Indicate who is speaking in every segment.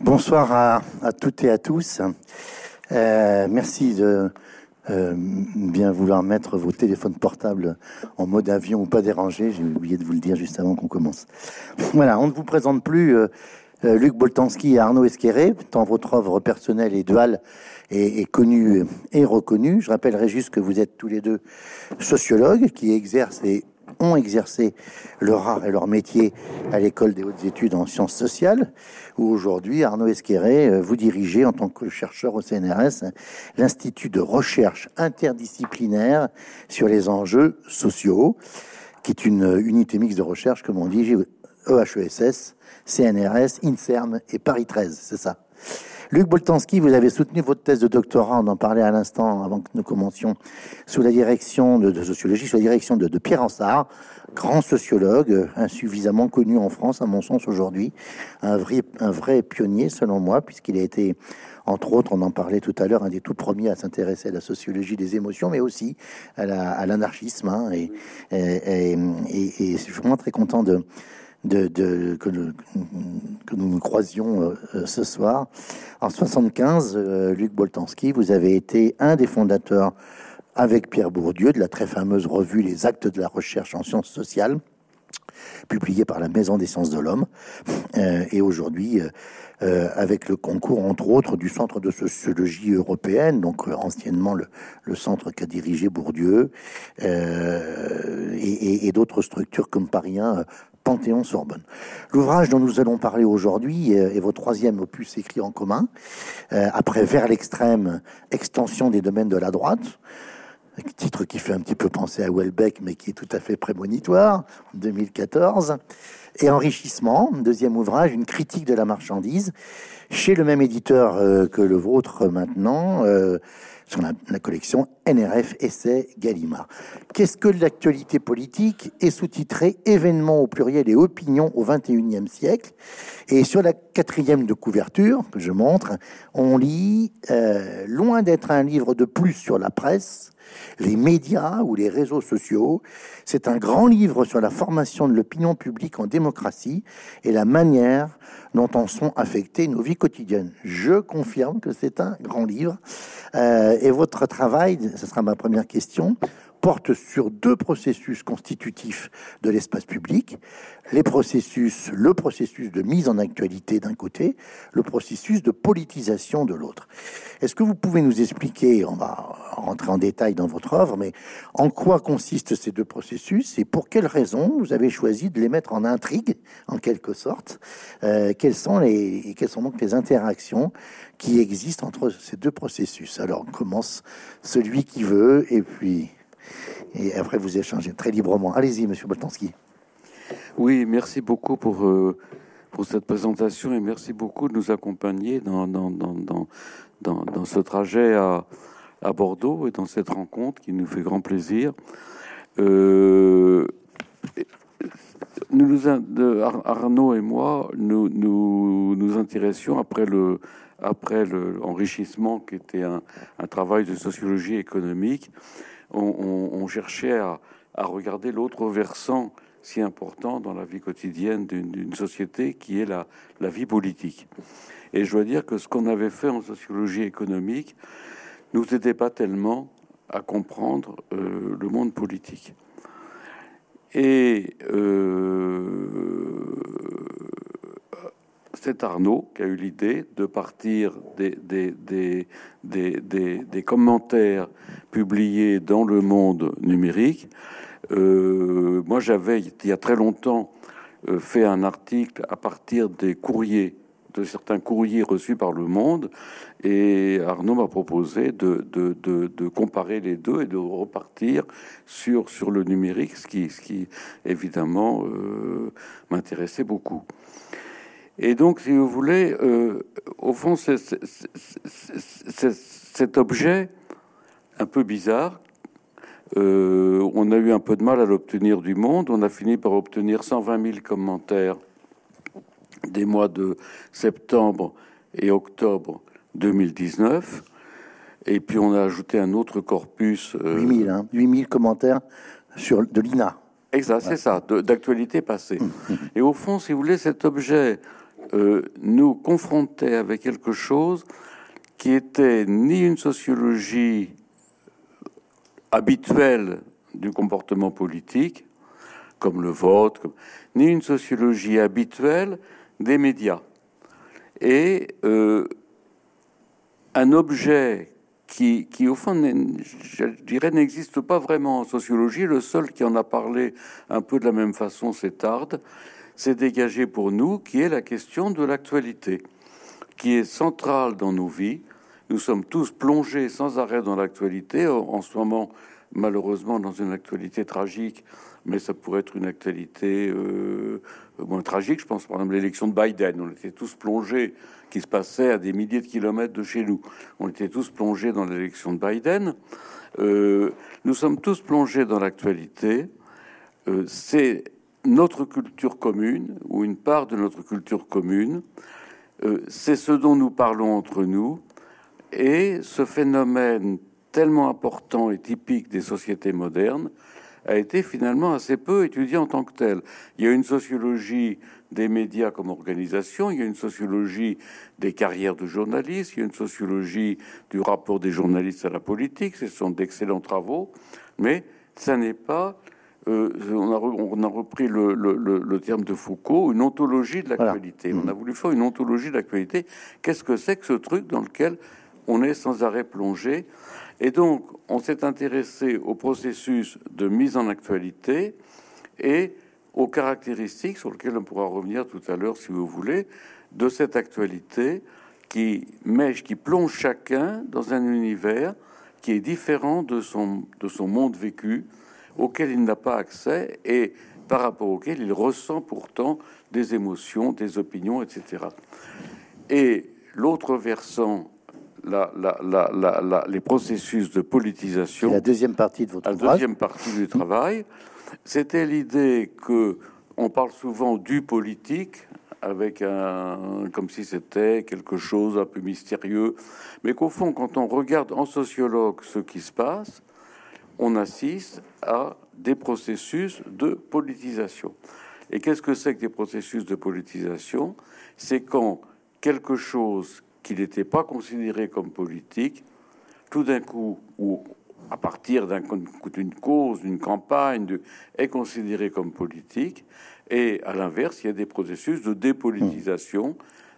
Speaker 1: Bonsoir à, toutes et à tous. Euh, merci de euh, bien vouloir mettre vos téléphones portables en mode avion ou pas dérangé. J'ai oublié de vous le dire juste avant qu'on commence. Voilà, on ne vous présente plus euh Luc Boltanski et Arnaud Esqueré, tant votre œuvre personnelle et duale est, est connue et reconnue. Je rappellerai juste que vous êtes tous les deux sociologues qui exercent et ont exercé leur art et leur métier à l'école des hautes études en sciences sociales, où aujourd'hui, Arnaud Esqueré, euh, vous dirigez en tant que chercheur au CNRS l'Institut de recherche interdisciplinaire sur les enjeux sociaux, qui est une unité mixte de recherche, comme on dit, EHESS, CNRS, INSERM et Paris 13, c'est ça. Luc Boltanski, vous avez soutenu votre thèse de doctorat, on en parlait à l'instant avant que nous commencions, sous la direction de, sociologie, sous la direction de, Pierre Ansart, grand sociologue, insuffisamment connu en France, à mon sens, aujourd'hui, un vrai, un vrai pionnier, selon moi, puisqu'il a été, entre autres, on en parlait tout à l'heure, un des tout premiers à s'intéresser à la sociologie des émotions, mais aussi à l'anarchisme. Hein, et, et, et, et, je suis vraiment très content de, de, que, nous, nous croisions euh, ce soir. En 75, euh, Luc Boltanski, vous avez été un des fondateurs avec Pierre Bourdieu de la très fameuse revue Les Actes de la recherche en sciences sociales, publiée par la Maison des sciences de l'homme, euh, et aujourd'hui euh, avec le concours entre autres du Centre de sociologie européenne, donc euh, anciennement le, centre qu'a dirigé Bourdieu, euh, et d'autres structures comme Paris 1, Panthéon-Sorbonne. L'ouvrage dont nous allons parler aujourd'hui est votre troisième opus écrit en commun, euh, après Vers l'extrême, extension des domaines de la droite, titre qui fait un petit peu penser à Welbeck, mais qui est tout à fait prémonitoire, 2014, et Enrichissement, deuxième ouvrage, une critique de la marchandise, chez le même éditeur euh, que le vôtre maintenant, euh, sur la, collection NRF Essai Gallimard. Qu'est-ce que l'actualité politique est sous-titré Événements au pluriel et opinions au XXIe siècle. Et sur la quatrième de couverture que je montre, on lit euh, Loin d'être un livre de plus sur la presse, les médias ou les réseaux sociaux. C'est un grand livre sur la formation de l'opinion publique en démocratie et la manière dont en sont affectées nos vies quotidiennes. Je confirme que c'est un grand livre. Euh, et votre travail, ce sera ma première question, porte sur deux processus constitutifs de l'espace public, les processus, le processus de mise en actualité d'un côté, le processus de politisation de l'autre. Est-ce que vous pouvez nous expliquer, on va rentrer en détail dans votre œuvre, mais en quoi consistent ces deux processus et pour quelles raisons vous avez choisi de les mettre en intrigue, en quelque sorte? Euh, quelles, sont les, quelles sont donc les interactions qui existent entre ces deux processus? Alors, commence celui qui veut et puis et après vous échangez très librement. Allez-y, Monsieur Boltanski.
Speaker 2: Oui, merci beaucoup pour, euh, pour cette présentation et merci beaucoup de nous accompagner dans, dans, dans, dans, ce trajet à, à, Bordeaux et dans cette rencontre qui nous fait grand plaisir. Euh, nous, Arnaud et moi, nous nous, intéressions après le après l'enrichissement qui était un travail de sociologie économique on, cherchait à, regarder l'autre versant si important dans la vie quotidienne d'une société qui est la, vie politique. Et je dois dire que ce qu'on avait fait en sociologie économique nous aidait pas tellement à comprendre euh, le monde politique. Et euh, c'est Arnaud qui a eu l'idée de partir des, commentaires publiés dans le monde numérique. Euh, moi, j'avais, il y a très longtemps, euh, fait un article à partir des courriers, de certains courriers reçus par le monde, et Arnaud m'a proposé de, comparer les deux et de repartir sur, le numérique, ce qui, ce qui évidemment euh, m'intéressait beaucoup. Et donc, si vous voulez, euh, au fond, cet objet un peu bizarre. Euh, on a eu un peu de mal à l'obtenir du monde. On a fini par obtenir 120 000 commentaires des mois de septembre et octobre 2019. Et puis on a ajouté un autre corpus.
Speaker 1: Euh, 8 000, hein, 8 000 commentaires sur, de l'INA.
Speaker 2: Exact, c'est ça, d'actualité passée. Et au fond, si vous voulez, cet objet euh, nous confrontait avec quelque chose qui était ni une sociologie habituelle du comportement politique, comme le vote, ni une sociologie habituelle des médias. Et euh, un objet qui, qui, au fond, je dirais, n'existe pas vraiment en sociologie. Le seul qui en a parlé un peu de la même façon, c'est Tard, s'est dégagé pour nous, qui est la question de l'actualité, qui est centrale dans nos vies. Nous sommes tous plongés sans arrêt dans l'actualité, en ce moment, malheureusement, dans une actualité tragique, mais ça pourrait être une actualité euh, moins tragique. Je pense par exemple l'élection de Biden. On était tous plongés, qui se passait à des milliers de kilomètres de chez nous. On était tous plongés dans l'élection de Biden. Euh, nous sommes tous plongés dans l'actualité. Euh, c'est notre culture commune, ou une part de notre culture commune. c'est ce dont nous parlons entre nous. Et ce phénomène tellement important et typique des sociétés modernes a été finalement assez peu étudié en tant que tel. Il y a une sociologie des médias comme organisation, il y a une sociologie des carrières de journalistes, il y a une sociologie du rapport des journalistes à la politique, ce sont d'excellents travaux, mais ça n'est pas, euh, on, a, on, a, repris le, le, le, terme de Foucault, une ontologie de l'actualité. On a voulu faire une ontologie de l'actualité. Qu'est-ce que c'est que ce truc dans lequel on est sans arrêt plongé? Et donc, on s'est intéressé au processus de mise en actualité et aux caractéristiques sur lesquelles on pourra revenir tout à l'heure, si vous voulez, de cette actualité qui mèche, qui plonge chacun dans un univers qui est différent de son, de son monde vécu, auquel il n'a pas accès et par rapport auquel il ressent pourtant des émotions, des opinions, etc. Et l'autre versant les processus de politisation.
Speaker 1: La deuxième partie de votre
Speaker 2: La deuxième partie du travail, c'était l'idée que on parle souvent du politique avec un comme si c'était quelque chose un peu mystérieux, mais qu'au fond, quand on regarde en sociologue ce qui se passe, on assiste à des processus de politisation. Et qu'est-ce que c'est que des processus de politisation? C'est quand quelque chose qui n'était pas considéré comme politique, tout d'un coup, ou à partir d'une cause, d'une campagne, est considéré comme politique. Et à l'inverse, il y a des processus de dépolitisation,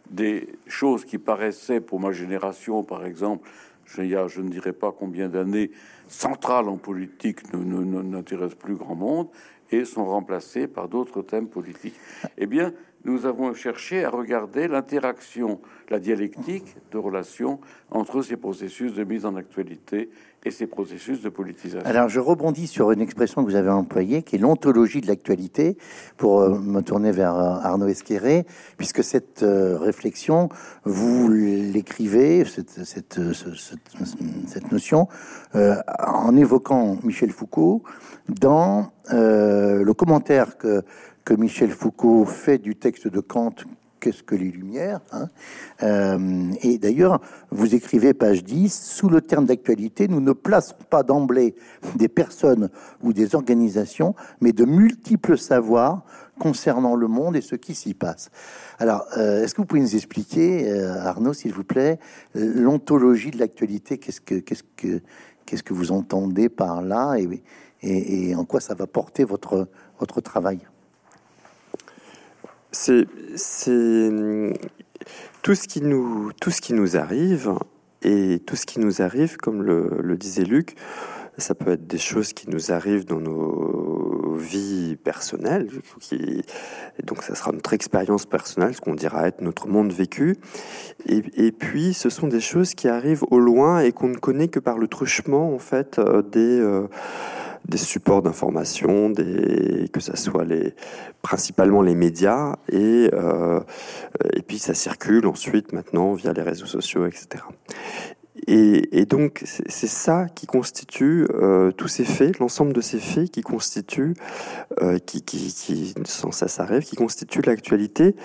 Speaker 2: des choses qui paraissaient pour ma génération, par exemple, je, je ne dirais pas combien d'années, centrales en politique n'intéressent plus grand monde et sont remplacées par d'autres thèmes politiques. Eh bien, nous avons cherché à regarder l'interaction, la dialectique de relation entre ces processus de mise en actualité et ces processus de politisation.
Speaker 1: Alors, je rebondis sur une expression que vous avez employée, qui est l'ontologie de l'actualité, pour euh, me tourner vers euh, Arnaud Esqueré, puisque cette euh, réflexion, vous l'écrivez, cette, notion, en évoquant Michel Foucault, dans le commentaire que que Michel Foucault fait du texte de Kant Qu'est-ce que les Lumières hein euh, Et d'ailleurs, vous écrivez page 10, sous le terme d'actualité, nous ne plaçons pas d'emblée des personnes ou des organisations, mais de multiples savoirs concernant le monde et ce qui s'y passe. Alors, euh, est-ce que vous pouvez nous expliquer, euh, Arnaud, s'il vous plaît, l'ontologie de l'actualité Qu'est-ce que, vous entendez par là et, en quoi ça va porter votre travail?
Speaker 3: C'est tout ce qui nous tout ce qui nous arrive et tout ce qui nous arrive, comme le, disait Luc, ça peut être des choses qui nous arrivent dans nos vies personnelles, qui, donc ça sera notre expérience personnelle, ce qu'on dira être notre monde vécu. Et, puis, ce sont des choses qui arrivent au loin et qu'on ne connaît que par le truchement, en fait, euh, des, euh, des supports d'information, que ça soit les, principalement les médias, euh, et puis ça circule ensuite maintenant via les réseaux sociaux, etc. Et, donc c'est ça qui constitue euh, tous ces faits, l'ensemble de ces faits qui constituent, euh, sans ça s'arrive, qui constituent l'actualité.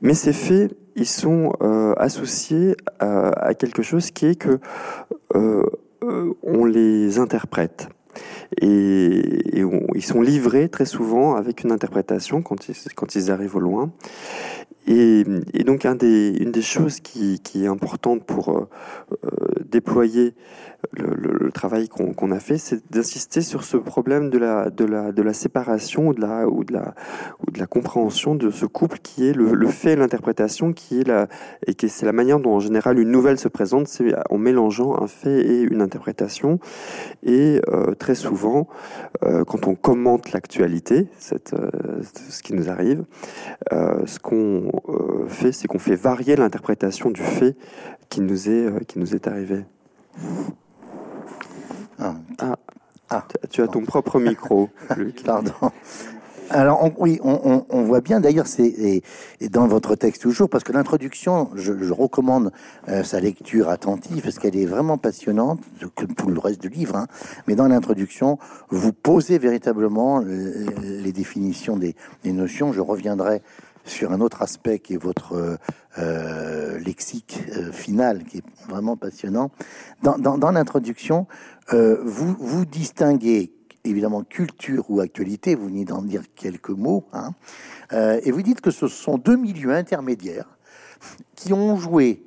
Speaker 3: Mais ces faits, ils sont euh, associés à, quelque chose qui est que on les interprète Et, ils sont livrés très souvent avec une interprétation quand ils, arrivent au loin. Et, donc une des choses qui, est importante pour déployer le, travail qu'on a fait, c'est d'insister sur ce problème de la, séparation ou de la, compréhension de ce couple qui est le, fait et l'interprétation, qui est la, et qui c'est la manière dont en général une nouvelle se présente, c'est en mélangeant un fait et une interprétation. Et euh, très souvent, quand on commente l'actualité, ce qui nous arrive, ce qu'on euh, fait, c'est qu'on fait varier l'interprétation du fait euh, qui nous est arrivé. Ah. ah. ah. Tu as ton propre micro.
Speaker 1: Pardon. Alors oui, on, voit bien d'ailleurs, c'est dans votre texte toujours, parce que l'introduction, je, recommande euh, sa lecture attentive, parce qu'elle est vraiment passionnante, comme tout le reste du livre. Hein. mais dans l'introduction, vous posez véritablement les, définitions des, des, notions. Je reviendrai sur un autre aspect qui est votre euh, lexique euh, final, qui est vraiment passionnant. Dans, l'introduction, euh, vous, vous distinguez évidemment culture ou actualité, vous venez d'en dire quelques mots, hein, et vous dites que ce sont deux milieux intermédiaires qui ont joué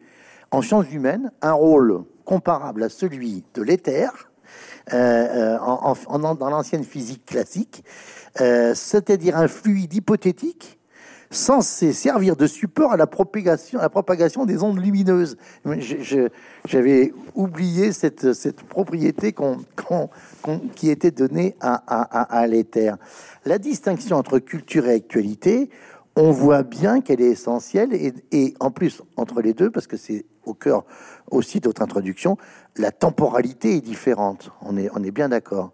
Speaker 1: en sciences humaines un rôle comparable à celui de l'éther en, dans l'ancienne physique classique, c'est-à-dire un fluide hypothétique censé servir de support à la propagation, à la propagation des ondes lumineuses. J'avais oublié cette, cette propriété qui était donnée à, à, l'éther. La distinction entre culture et actualité, on voit bien qu'elle est essentielle et, et, en plus entre les deux, parce que c'est au cœur aussi de votre introduction, la temporalité est différente. On est, on est bien d'accord.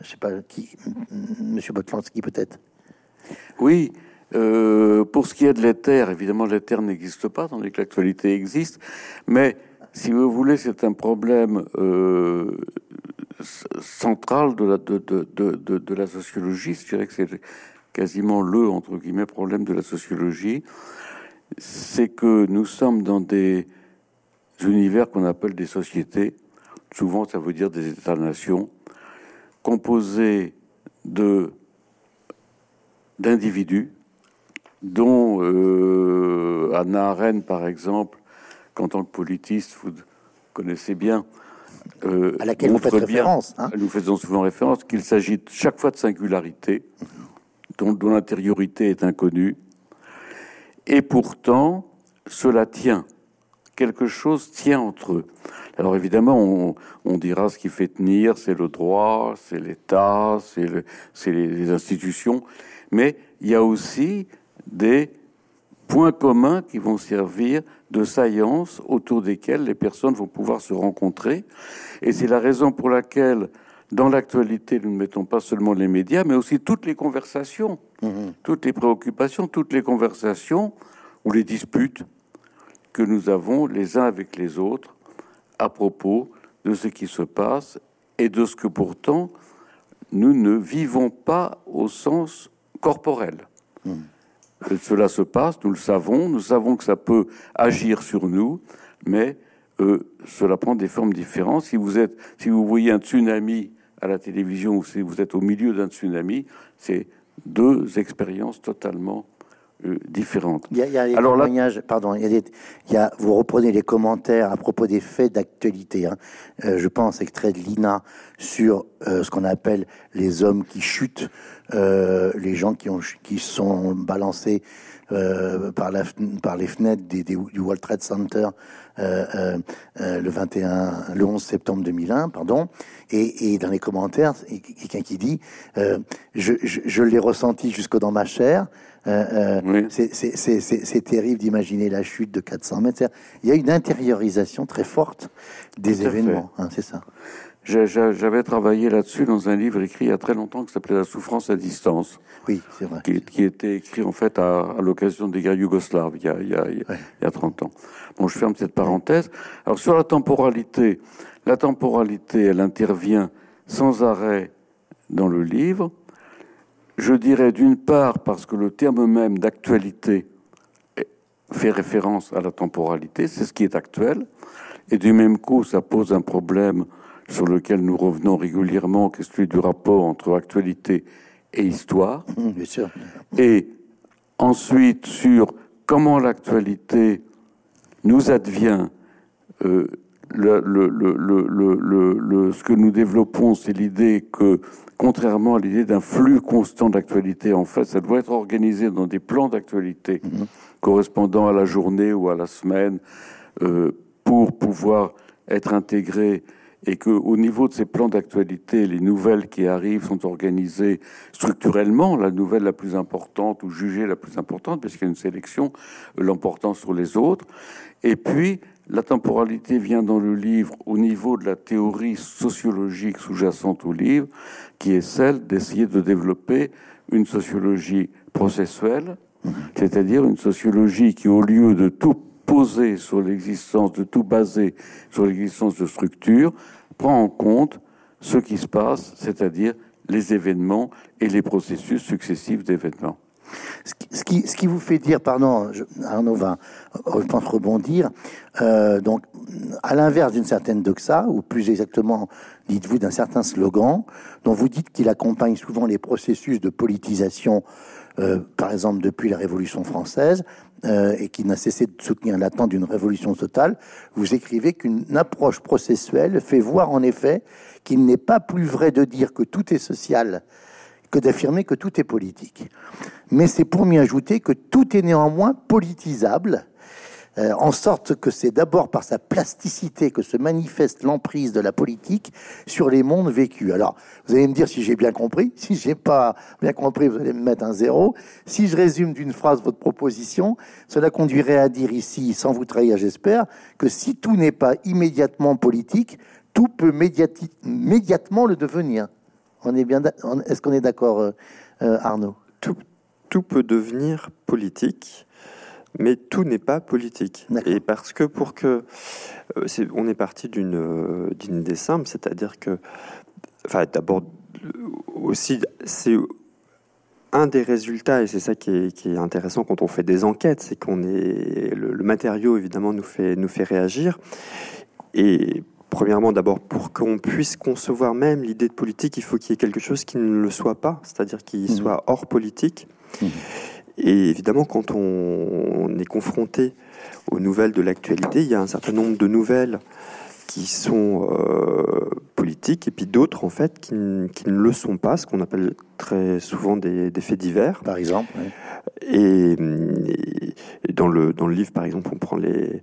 Speaker 1: Je sais pas qui, Monsieur Botlansky peut-être.
Speaker 2: Oui, euh, pour ce qui est de l'éther, évidemment, l'éther n'existe pas, tandis que l'actualité existe. Mais, si vous voulez, c'est un problème euh, central de la, de, la sociologie. Je dirais que c'est quasiment le, entre guillemets, problème de la sociologie. C'est que nous sommes dans des univers qu'on appelle des sociétés. Souvent, ça veut dire des États-nations composés de d'individus dont euh, Anna Arendt, par exemple, qu'en tant que politiste, vous connaissez bien,
Speaker 1: euh, à laquelle vous faites référence.
Speaker 2: Hein. Nous faisons souvent référence qu'il s'agit chaque fois de singularité, dont, dont l'intériorité est inconnue, et pourtant cela tient. Quelque chose tient entre eux. Alors évidemment, on, on dira ce qui fait tenir, c'est le droit, c'est l'État, c'est le, les, les institutions, mais il y a aussi des points communs qui vont servir de saillance autour desquels les personnes vont pouvoir se rencontrer. Et c'est la raison pour laquelle, dans l'actualité, nous ne mettons pas seulement les médias, mais aussi toutes les conversations, mhm. toutes les préoccupations, toutes les conversations ou les disputes que nous avons les uns avec les autres à propos de ce qui se passe et de ce que pourtant nous ne vivons pas au sens corporel. Mhm cela se passe, nous le savons, nous savons que ça peut agir sur nous, mais euh, cela prend des formes différentes. Si vous êtes, si vous voyez un tsunami à la télévision ou si vous êtes au milieu d'un tsunami, c'est deux expériences totalement différentes.
Speaker 1: Il y a, des Alors témoignages, pardon, il y a des, il y a, vous reprenez les commentaires à propos des faits d'actualité. Hein. Euh, je pense extrait de l'INA sur euh, ce qu'on appelle les hommes qui chutent, euh, les gens qui ont qui sont balancés euh, par, la, par les fenêtres des, du World Trade Center euh, le 21, le 11 septembre 2001, pardon. Et, et dans les commentaires, quelqu'un qui dit je, je, je l'ai ressenti jusque dans ma chair. Euh, euh, c'est terrible d'imaginer la chute de 400 mètres. Il y a une intériorisation très forte des événements, hein, c'est ça.
Speaker 2: J'avais travaillé là-dessus dans un livre écrit il y a très longtemps qui s'appelait La souffrance à distance.
Speaker 1: Oui, c'est vrai.
Speaker 2: Qui, était écrit en fait à, l'occasion des guerres yougoslaves il y, a, il, y a, il y a 30 ans. Bon, je ferme cette parenthèse. Alors sur la temporalité, la temporalité, elle intervient sans arrêt dans le livre. Je dirais d'une part parce que le terme même d'actualité fait référence à la temporalité, c'est ce qui est actuel, et du même coup, ça pose un problème sur lequel nous revenons régulièrement, qui est celui du rapport entre actualité et histoire.
Speaker 1: Mmh, bien sûr.
Speaker 2: Et ensuite sur comment l'actualité nous advient. Euh, le, le, le, ce que nous développons, c'est l'idée que, contrairement à l'idée d'un flux constant d'actualité, en fait, ça doit être organisé dans des plans d'actualité mmh. correspondant à la journée ou à la semaine euh, pour pouvoir être intégré et que au niveau de ces plans d'actualité, les nouvelles qui arrivent sont organisées structurellement, la nouvelle la plus importante ou jugée la plus importante, parce qu'il y a une sélection l'emportant sur les autres. Et puis, la temporalité vient dans le livre au niveau de la théorie sociologique sous-jacente au livre, qui est celle d'essayer de développer une sociologie processuelle, c'est-à-dire une sociologie qui, au lieu de tout poser sur l'existence, de tout baser sur l'existence de structures, prend en compte ce qui se passe, c'est-à-dire les événements et les processus successifs d'événements.
Speaker 1: Ce qui, vous fait dire, pardon, Arnaud va, je pense, rebondir, euh, donc, à l'inverse d'une certaine doxa, ou plus exactement, dites-vous, d'un certain slogan, dont vous dites qu'il accompagne souvent les processus de politisation, euh, par exemple depuis la Révolution française, euh, et qui n'a cessé de soutenir l'attente d'une révolution totale, vous écrivez qu'une approche processuelle fait voir en effet qu'il n'est pas plus vrai de dire que tout est social que d'affirmer que tout est politique. Mais c'est pour m'y ajouter que tout est néanmoins politisable, euh, en sorte que c'est d'abord par sa plasticité que se manifeste l'emprise de la politique sur les mondes vécus. Alors, vous allez me dire si j'ai bien compris. Si j'ai pas bien compris, vous allez me mettre un zéro. Si je résume d'une phrase votre proposition, cela conduirait à dire ici, sans vous trahir, j'espère, que si tout n'est pas immédiatement politique, tout peut immédiatement le devenir. On est bien, est-ce qu'on est d'accord, euh, euh, Arnaud?
Speaker 3: Tout, tout peut devenir politique mais tout n'est pas politique. Et parce que pour que euh, on est parti d'une euh, d'une idée simple, c'est-à-dire que, enfin, d'abord aussi, c'est un des résultats, et c'est ça qui est, qui est, intéressant quand on fait des enquêtes, c'est qu'on est le, matériau évidemment nous fait nous fait réagir. Et premièrement, d'abord pour qu'on puisse concevoir même l'idée de politique, il faut qu'il y ait quelque chose qui ne le soit pas, c'est-à-dire qu'il mmh. soit hors politique. Mmh. Et évidemment, quand on, est confronté aux nouvelles de l'actualité, il y a un certain nombre de nouvelles qui sont euh, politiques et puis d'autres en fait qui, ne le sont pas, ce qu'on appelle très souvent des, faits divers.
Speaker 1: Par exemple.
Speaker 3: Et, et, dans, le, dans le livre, par exemple, on prend les,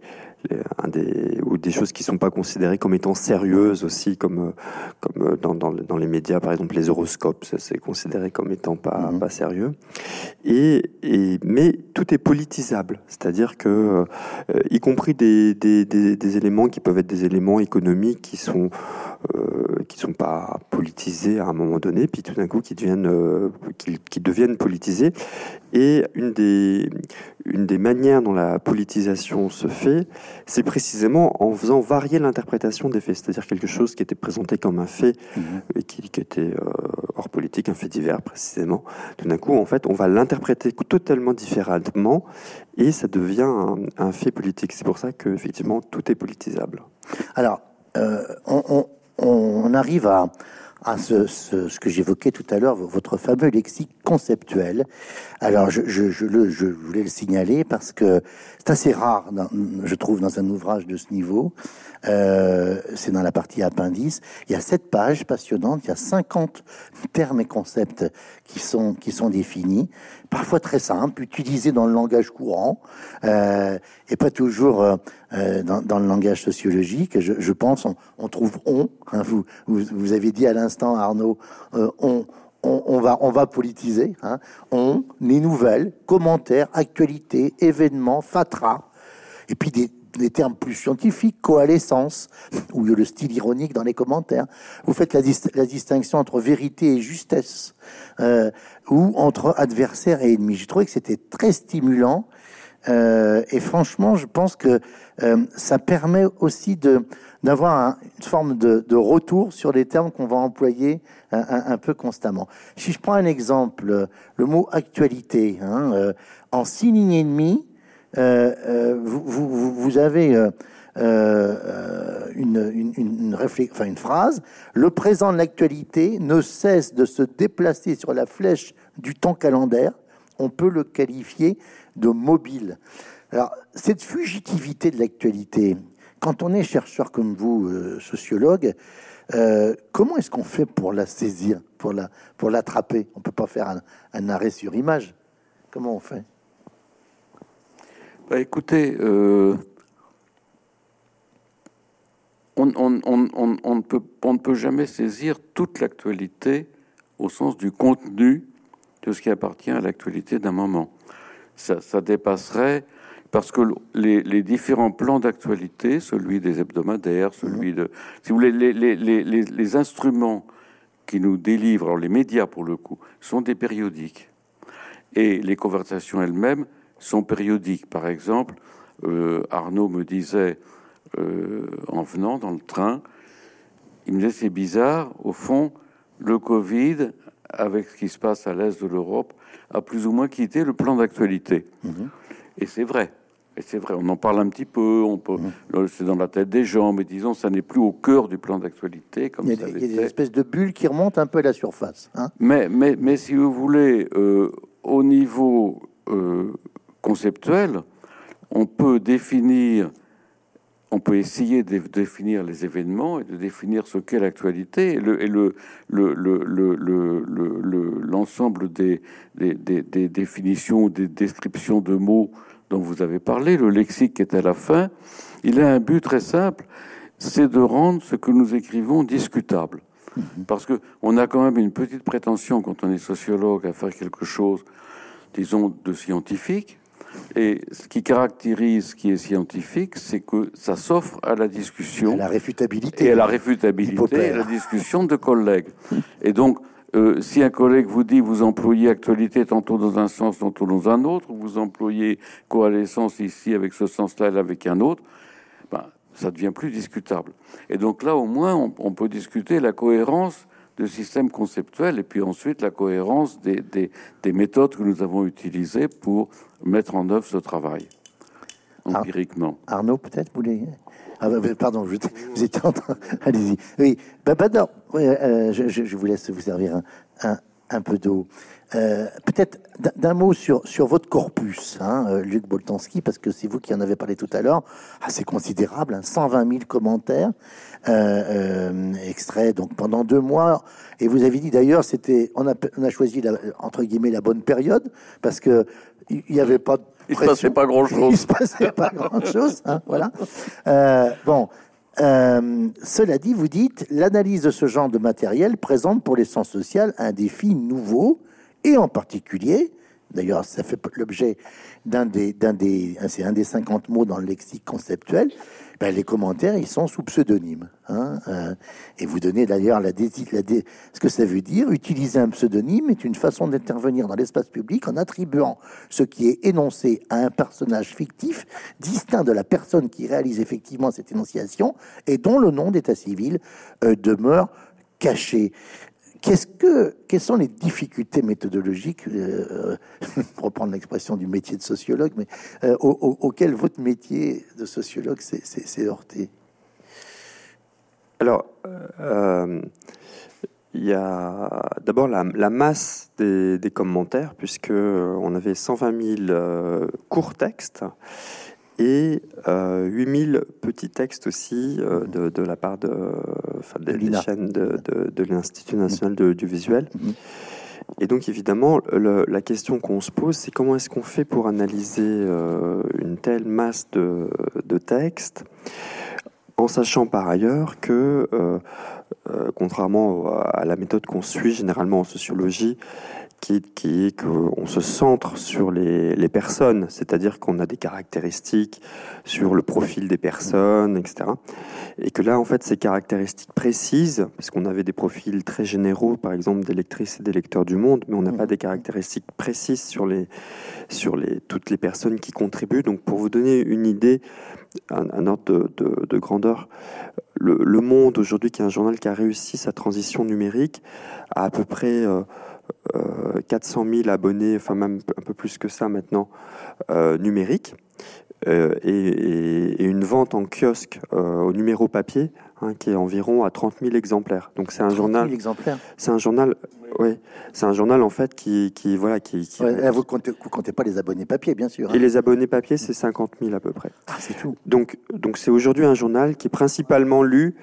Speaker 3: un des, ou des choses qui sont pas considérées comme étant sérieuses aussi, comme, comme dans, dans, dans les médias, par exemple les horoscopes, c'est considéré comme étant pas, mhm. pas sérieux. Et, et, mais tout est politisable, c'est-à-dire que, euh, y compris des, des, des, éléments qui peuvent être des éléments économiques qui sont euh, qui sont pas politisés à un moment donné, puis tout d'un coup qui deviennent euh, qui, qui deviennent politisés. Et une des une des manières dont la politisation se fait, c'est précisément en faisant varier l'interprétation des faits, c'est-à-dire quelque chose qui était présenté comme un fait mhm. et qui, était euh, hors politique, un fait divers précisément. Tout d'un coup, en fait, on va l'interpréter totalement différemment et ça devient un, fait politique. C'est pour ça que effectivement tout est politisable.
Speaker 1: Alors, euh, on, arrive à, ce, que j'évoquais tout à l'heure, votre fameux lexique conceptuel. Alors, je, voulais le signaler parce que c'est assez rare, je trouve, dans un ouvrage de ce niveau. Euh, c'est dans la partie appendice. Il y a sept pages passionnantes, il y a 50 termes et concepts qui sont, qui sont définis, parfois très simples, utilisés dans le langage courant, euh, et pas toujours euh, dans, le langage sociologique. Je, pense, on, trouve on. Hein, vous, vous, avez dit à l'instant, Arnaud, euh, on. On, va, on va politiser. Hein. On, les nouvelles, commentaires, actualités, événements, fatras, et puis des, termes plus scientifiques, coalescence, ou le style ironique dans les commentaires. Vous faites la, la distinction entre vérité et justesse, euh, ou entre adversaire et ennemi. J'ai trouvé que c'était très stimulant, euh, et franchement, je pense que euh, ça permet aussi d'avoir une forme de, retour sur les termes qu'on va employer un, peu constamment. Si je prends un exemple, le mot actualité, hein, euh, en six lignes et demie, vous, avez une phrase. Le présent de l'actualité ne cesse de se déplacer sur la flèche du temps calendaire. On peut le qualifier de mobile. Alors, cette fugitivité de l'actualité, quand on est chercheur comme vous, sociologue, euh, comment est-ce qu'on fait pour la saisir, pour la pour l'attraper? On peut pas faire un, arrêt sur image. Comment on fait?
Speaker 2: Bah, Écoutez, euh, on, on, on, on, ne peut, on ne peut jamais saisir toute l'actualité au sens du contenu de ce qui appartient à l'actualité d'un moment. Ça, ça dépasserait parce que les, différents plans d'actualité, celui des hebdomadaires, celui de... Si vous voulez, les, instruments qui nous délivrent, les médias pour le coup, sont des périodiques. Et les conversations elles-mêmes sont périodiques. Par exemple, euh, Arnaud me disait, euh, en venant dans le train, il me disait, c'est bizarre, au fond, le Covid, avec ce qui se passe à l'est de l'Europe, a plus ou moins quitté le plan d'actualité. Mhm. Et c'est vrai. Et c'est vrai, on en parle un petit peu, on peut, mmh. c'est dans la tête des gens, mais disons, ça n'est plus au cœur du plan d'actualité. Comme
Speaker 1: il y a, des, des espèces de bulles qui remontent un peu à la surface. Hein.
Speaker 2: mais, mais, mais si vous voulez, euh, au niveau euh, conceptuel, on peut définir, on peut essayer de définir les événements et de définir ce qu'est l'actualité. Et le, et le, le, le, l'ensemble des, des, des, des définitions, des descriptions de mots dont vous avez parlé, le lexique qui est à la fin, il a un but très simple, c'est de rendre ce que nous écrivons discutable. Mhm. Parce que on a quand même une petite prétention quand on est sociologue à faire quelque chose, disons, de scientifique. Et ce qui caractérise ce qui est scientifique, c'est que ça s'offre à la discussion.
Speaker 1: À la réfutabilité.
Speaker 2: Et à la réfutabilité, et à la discussion de collègues. Et donc, euh, si un collègue vous dit vous employez actualité tantôt dans un sens, tantôt dans un autre, vous employez coalescence ici avec ce sens-là, et avec un autre, ben, ça devient plus discutable. Et donc là, au moins, on, peut discuter la cohérence du système conceptuel et puis ensuite la cohérence des, des, méthodes que nous avons utilisées pour mettre en œuvre ce travail empiriquement.
Speaker 1: Arnaud, peut-être, vous voulez ah, bah, bah, pardon, vous étiez en train. Allez-y. Oui, bah, bah non, euh, je, je, vous laisse vous servir un, un, peu d'eau. Euh, Peut-être d'un mot sur, sur votre corpus, hein, euh, Luc Boltanski, parce que c'est vous qui en avez parlé tout à l'heure. Ah, c'est considérable, hein, 120 000 commentaires euh, euh, extraits donc pendant deux mois. Et vous avez dit d'ailleurs, c'était, on a, on a choisi la, entre guillemets la bonne période parce que il n'y avait pas de
Speaker 2: il se passait pas grand-chose.
Speaker 1: Il se passait pas grand-chose, hein, voilà. Bon, euh, cela dit, vous dites, l'analyse de ce genre de matériel présente pour les sciences sociales un défi nouveau, et en particulier, d'ailleurs, ça fait l'objet d'un des, d'un des, c'est un des 50 mots dans le lexique conceptuel, ben, les commentaires, ils sont sous pseudonyme. Hein, euh, et vous donnez d'ailleurs la, la ce que ça veut dire. Utiliser un pseudonyme est une façon d'intervenir dans l'espace public en attribuant ce qui est énoncé à un personnage fictif distinct de la personne qui réalise effectivement cette énonciation et dont le nom d'état civil euh, demeure caché. Quelles sont les difficultés méthodologiques, euh, pour reprendre l'expression du métier de sociologue, euh, auxquelles votre métier de sociologue s'est heurté?
Speaker 3: Alors, euh, il y a d'abord la, masse des, des, commentaires, puisque on avait 120 000 courts textes et euh, 8000 petits textes aussi euh, de, de, la part de, enfin, des, chaînes de, de l'Institut national de, du visuel. Mhm. Et donc évidemment, le, la question qu'on se pose, c'est comment est-ce qu'on fait pour analyser euh, une telle masse de, de textes, en sachant par ailleurs que, euh, euh contrairement à la méthode qu'on suit généralement en sociologie, qui, qui est qu'on se centre sur les, les personnes, c'est-à-dire qu'on a des caractéristiques sur le profil des personnes, etc. Et que là, en fait, ces caractéristiques précises, parce qu'on avait des profils très généraux, par exemple des lectrices et des lecteurs du monde, mais on n'a pas des caractéristiques précises sur, les, sur les, toutes les personnes qui contribuent. Donc, pour vous donner une idée, un, ordre de, de, de grandeur, le, le Monde aujourd'hui, qui est un journal qui a réussi sa transition numérique, a à peu près... Euh, 400 euh, 000 abonnés, enfin même un peu plus que ça maintenant, euh, et, une vente en kiosque au numéro papier hein, qui est environ à 30 000 exemplaires.
Speaker 1: Donc c'est un journal. exemplaires.
Speaker 3: C'est un journal oui, c'est un journal en fait qui, qui voilà, qui.
Speaker 1: vous comptez, vous comptez pas les abonnés papier, bien sûr.
Speaker 3: Hein. Et les abonnés papier, c'est 50 000 à peu près.
Speaker 1: Ah, c'est tout.
Speaker 3: Donc, donc c'est aujourd'hui un journal qui est principalement lu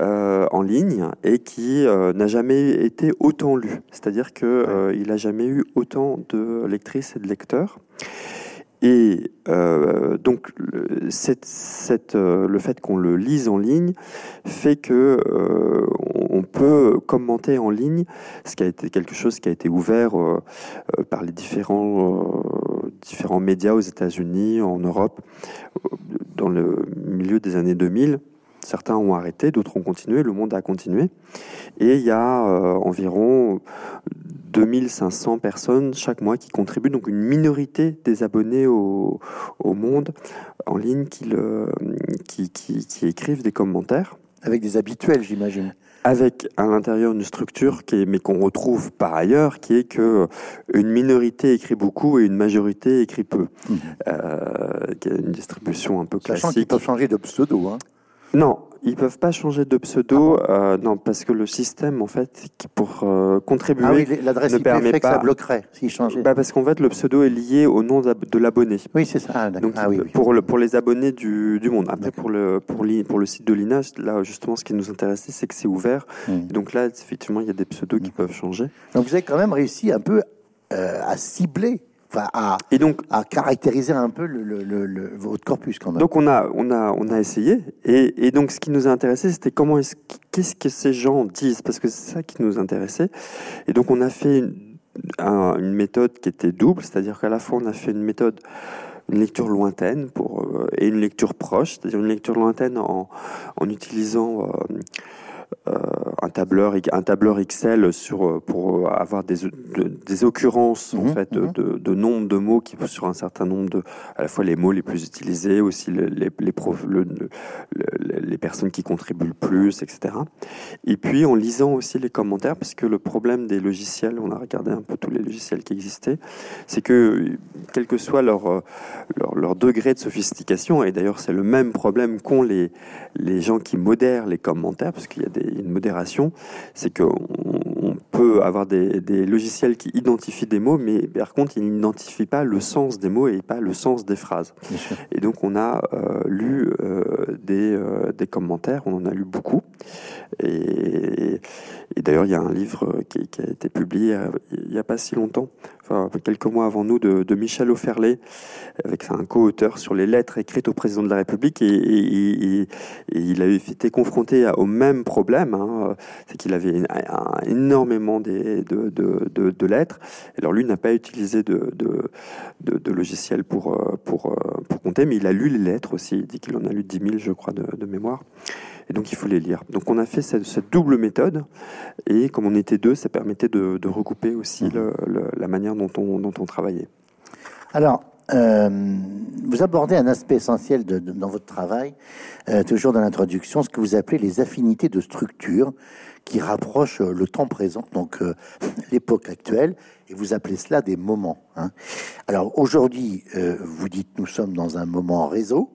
Speaker 3: euh, en ligne et qui euh, n'a jamais été autant lu. C'est-à-dire que euh, il a jamais eu autant de lectrices et de lecteurs. Et euh, donc, euh, le fait qu'on le lise en ligne fait que euh, on peut commenter en ligne, ce qui a été quelque chose qui a été ouvert par les différents différents médias aux États-Unis, en Europe, dans le milieu des années 2000. Certains ont arrêté, d'autres ont continué, le monde a continué. Et il y a environ 2500 personnes chaque mois qui contribuent, donc une minorité des abonnés au, monde en ligne qui, le, qui, qui, écrivent des commentaires.
Speaker 1: Avec des habituels, j'imagine.
Speaker 3: Avec à l'intérieur une structure qui est, mais qu'on retrouve par ailleurs, qui est que une minorité écrit beaucoup et une majorité écrit peu, mmh. euh, qui a une distribution un peu classique. Sachant qu'ils
Speaker 1: peuvent changer de pseudo. Hein.
Speaker 3: Non, ils peuvent pas changer de pseudo, ah euh, non, parce que le système, en fait, qui pour euh, contribuer, ah
Speaker 1: oui, l'adresse ne permet pas. Que ça bloquerait s'ils changeaient.
Speaker 3: Bah parce qu'en fait, le pseudo est lié au nom de l'abonné.
Speaker 1: Oui, c'est ça. Ah,
Speaker 3: Donc, oui, pour le, pour les abonnés du, du monde. Après, pour le pour, pour le site de l'INA, là justement, ce qui nous intéressait, c'est que c'est ouvert. Hmm. Donc là, effectivement, il y a des pseudos qui peuvent changer.
Speaker 1: Donc vous avez quand même réussi un peu euh, à cibler à, et donc, à caractériser un peu le, le, le, votre corpus quand même.
Speaker 3: Donc on a, on a, on a essayé, et, et donc ce qui nous a intéressé, c'était comment est-ce, qu'est-ce que ces gens disent, parce que c'est ça qui nous intéressait. Et donc on a fait une, une méthode qui était double, c'est-à-dire qu'à la fois on a fait une méthode une lecture lointaine pour, euh, et une lecture proche, c'est-à-dire une lecture lointaine en, en utilisant euh, un tableur, un tableur Excel sur euh, pour avoir des, des occurrences en mhm, fait mhm. de, de, nombre de mots qui sur un certain nombre de à la fois les mots les plus utilisés, aussi les les, les, les personnes qui contribuent le plus, etc. Et puis en lisant aussi les commentaires, parce que le problème des logiciels, on a regardé un peu tous les logiciels qui existaient, c'est que quel que soit leur, leur, leur degré de sophistication, et d'ailleurs c'est le même problème qu'ont les les gens qui modèrent les commentaires, parce qu'il y a des une modération, c'est qu'on on peut avoir des, logiciels qui identifient des mots, mais par contre, ils n'identifient pas le sens des mots et pas le sens des phrases. Et donc, on a euh, lu euh, des, euh, des, commentaires, on en a lu beaucoup. Et, d'ailleurs, il y a un livre qui, a été publié il n'y a pas si longtemps, quelques mois avant nous, de, Michel Offerlé, avec un co-auteur sur les lettres écrites au président de la République, et, il a été confronté au même problème, hein. c'est qu'il avait énormément de, lettres. Alors lui n'a pas utilisé de, logiciel pour, pour, pour compter, mais il a lu les lettres aussi. Il dit qu'il en a lu 10 000, je crois, de, mémoire. Et donc il faut les lire. Donc on a fait cette, double méthode, et comme on était deux, ça permettait de, recouper aussi mmh. la manière dont on, dont on travaillait.
Speaker 1: Alors, euh, vous abordez un aspect essentiel de, dans votre travail, euh, toujours dans l'introduction, ce que vous appelez les affinités de structure qui rapprochent le temps présent, donc euh, l'époque actuelle, et vous appelez cela des moments. Hein. Alors aujourd'hui, vous dites nous sommes dans un moment réseau,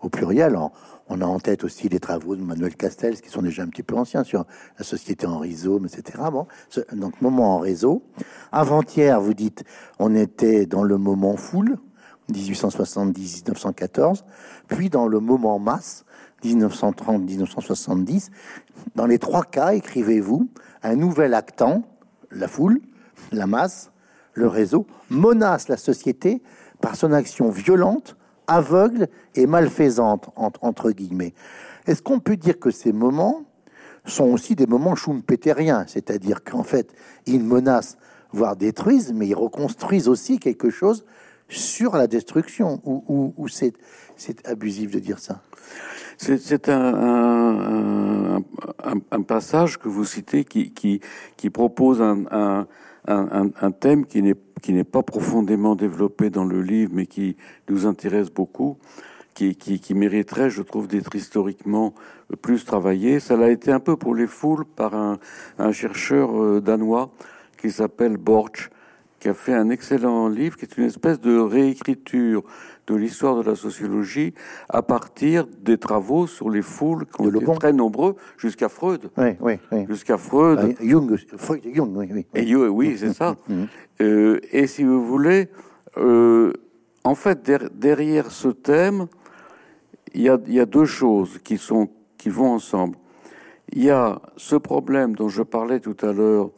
Speaker 1: au pluriel, en, on a en tête aussi les travaux de Manuel Castells, qui sont déjà un petit peu anciens, sur la société en rhizome, etc. Bon, donc, moment en réseau. Avant-hier, vous dites, on était dans le moment foule, 1870-1914, puis dans le moment masse, 1930-1970. Dans les trois cas, écrivez-vous, un nouvel actant, la foule, la masse, le réseau, menace la société par son action violente aveugle et malfaisante, entre, guillemets. Est-ce qu'on peut dire que ces moments sont aussi des moments schumpeteriens, c'est-à-dire qu'en fait, ils menacent, voire détruisent, mais ils reconstruisent aussi quelque chose sur la destruction, ou, c'est, abusif de dire ça?
Speaker 2: C'est un, passage que vous citez qui, qui, propose un, un thème qui n'est pas profondément développé dans le livre, mais qui nous intéresse beaucoup, qui, qui, mériterait, je trouve, d'être historiquement plus travaillé. Ça l'a été un peu pour les foules par un, chercheur euh, danois qui s'appelle Borch, qui a fait un excellent livre, qui est une espèce de réécriture de l'histoire de la sociologie à partir des travaux sur les foules qui ont été très nombreux jusqu'à Freud.
Speaker 1: Oui, oui, oui.
Speaker 2: Jusqu'à Freud.
Speaker 1: Ah, Jung, Freud et Jung, oui. oui.
Speaker 2: Et, oui, c'est ça. Mm-hmm. euh, et si vous voulez, euh, en fait, derrière ce thème, il y, a, il y a deux choses qui, sont, qui vont ensemble. Il y a ce problème dont je parlais tout à l'heure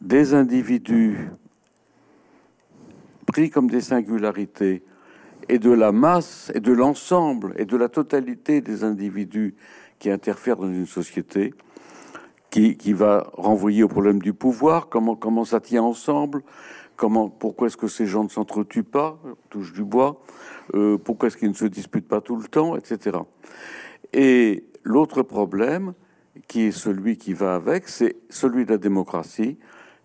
Speaker 2: des individus comme des singularités et de la masse et de l'ensemble et de la totalité des individus qui interfèrent dans une société, qui, qui va renvoyer au problème du pouvoir, comment, comment ça tient ensemble, comment, pourquoi est-ce que ces gens ne s'entretuent pas, touche du bois, euh, pourquoi est-ce qu'ils ne se disputent pas tout le temps, etc. Et l'autre problème, qui est celui qui va avec, c'est celui de la démocratie.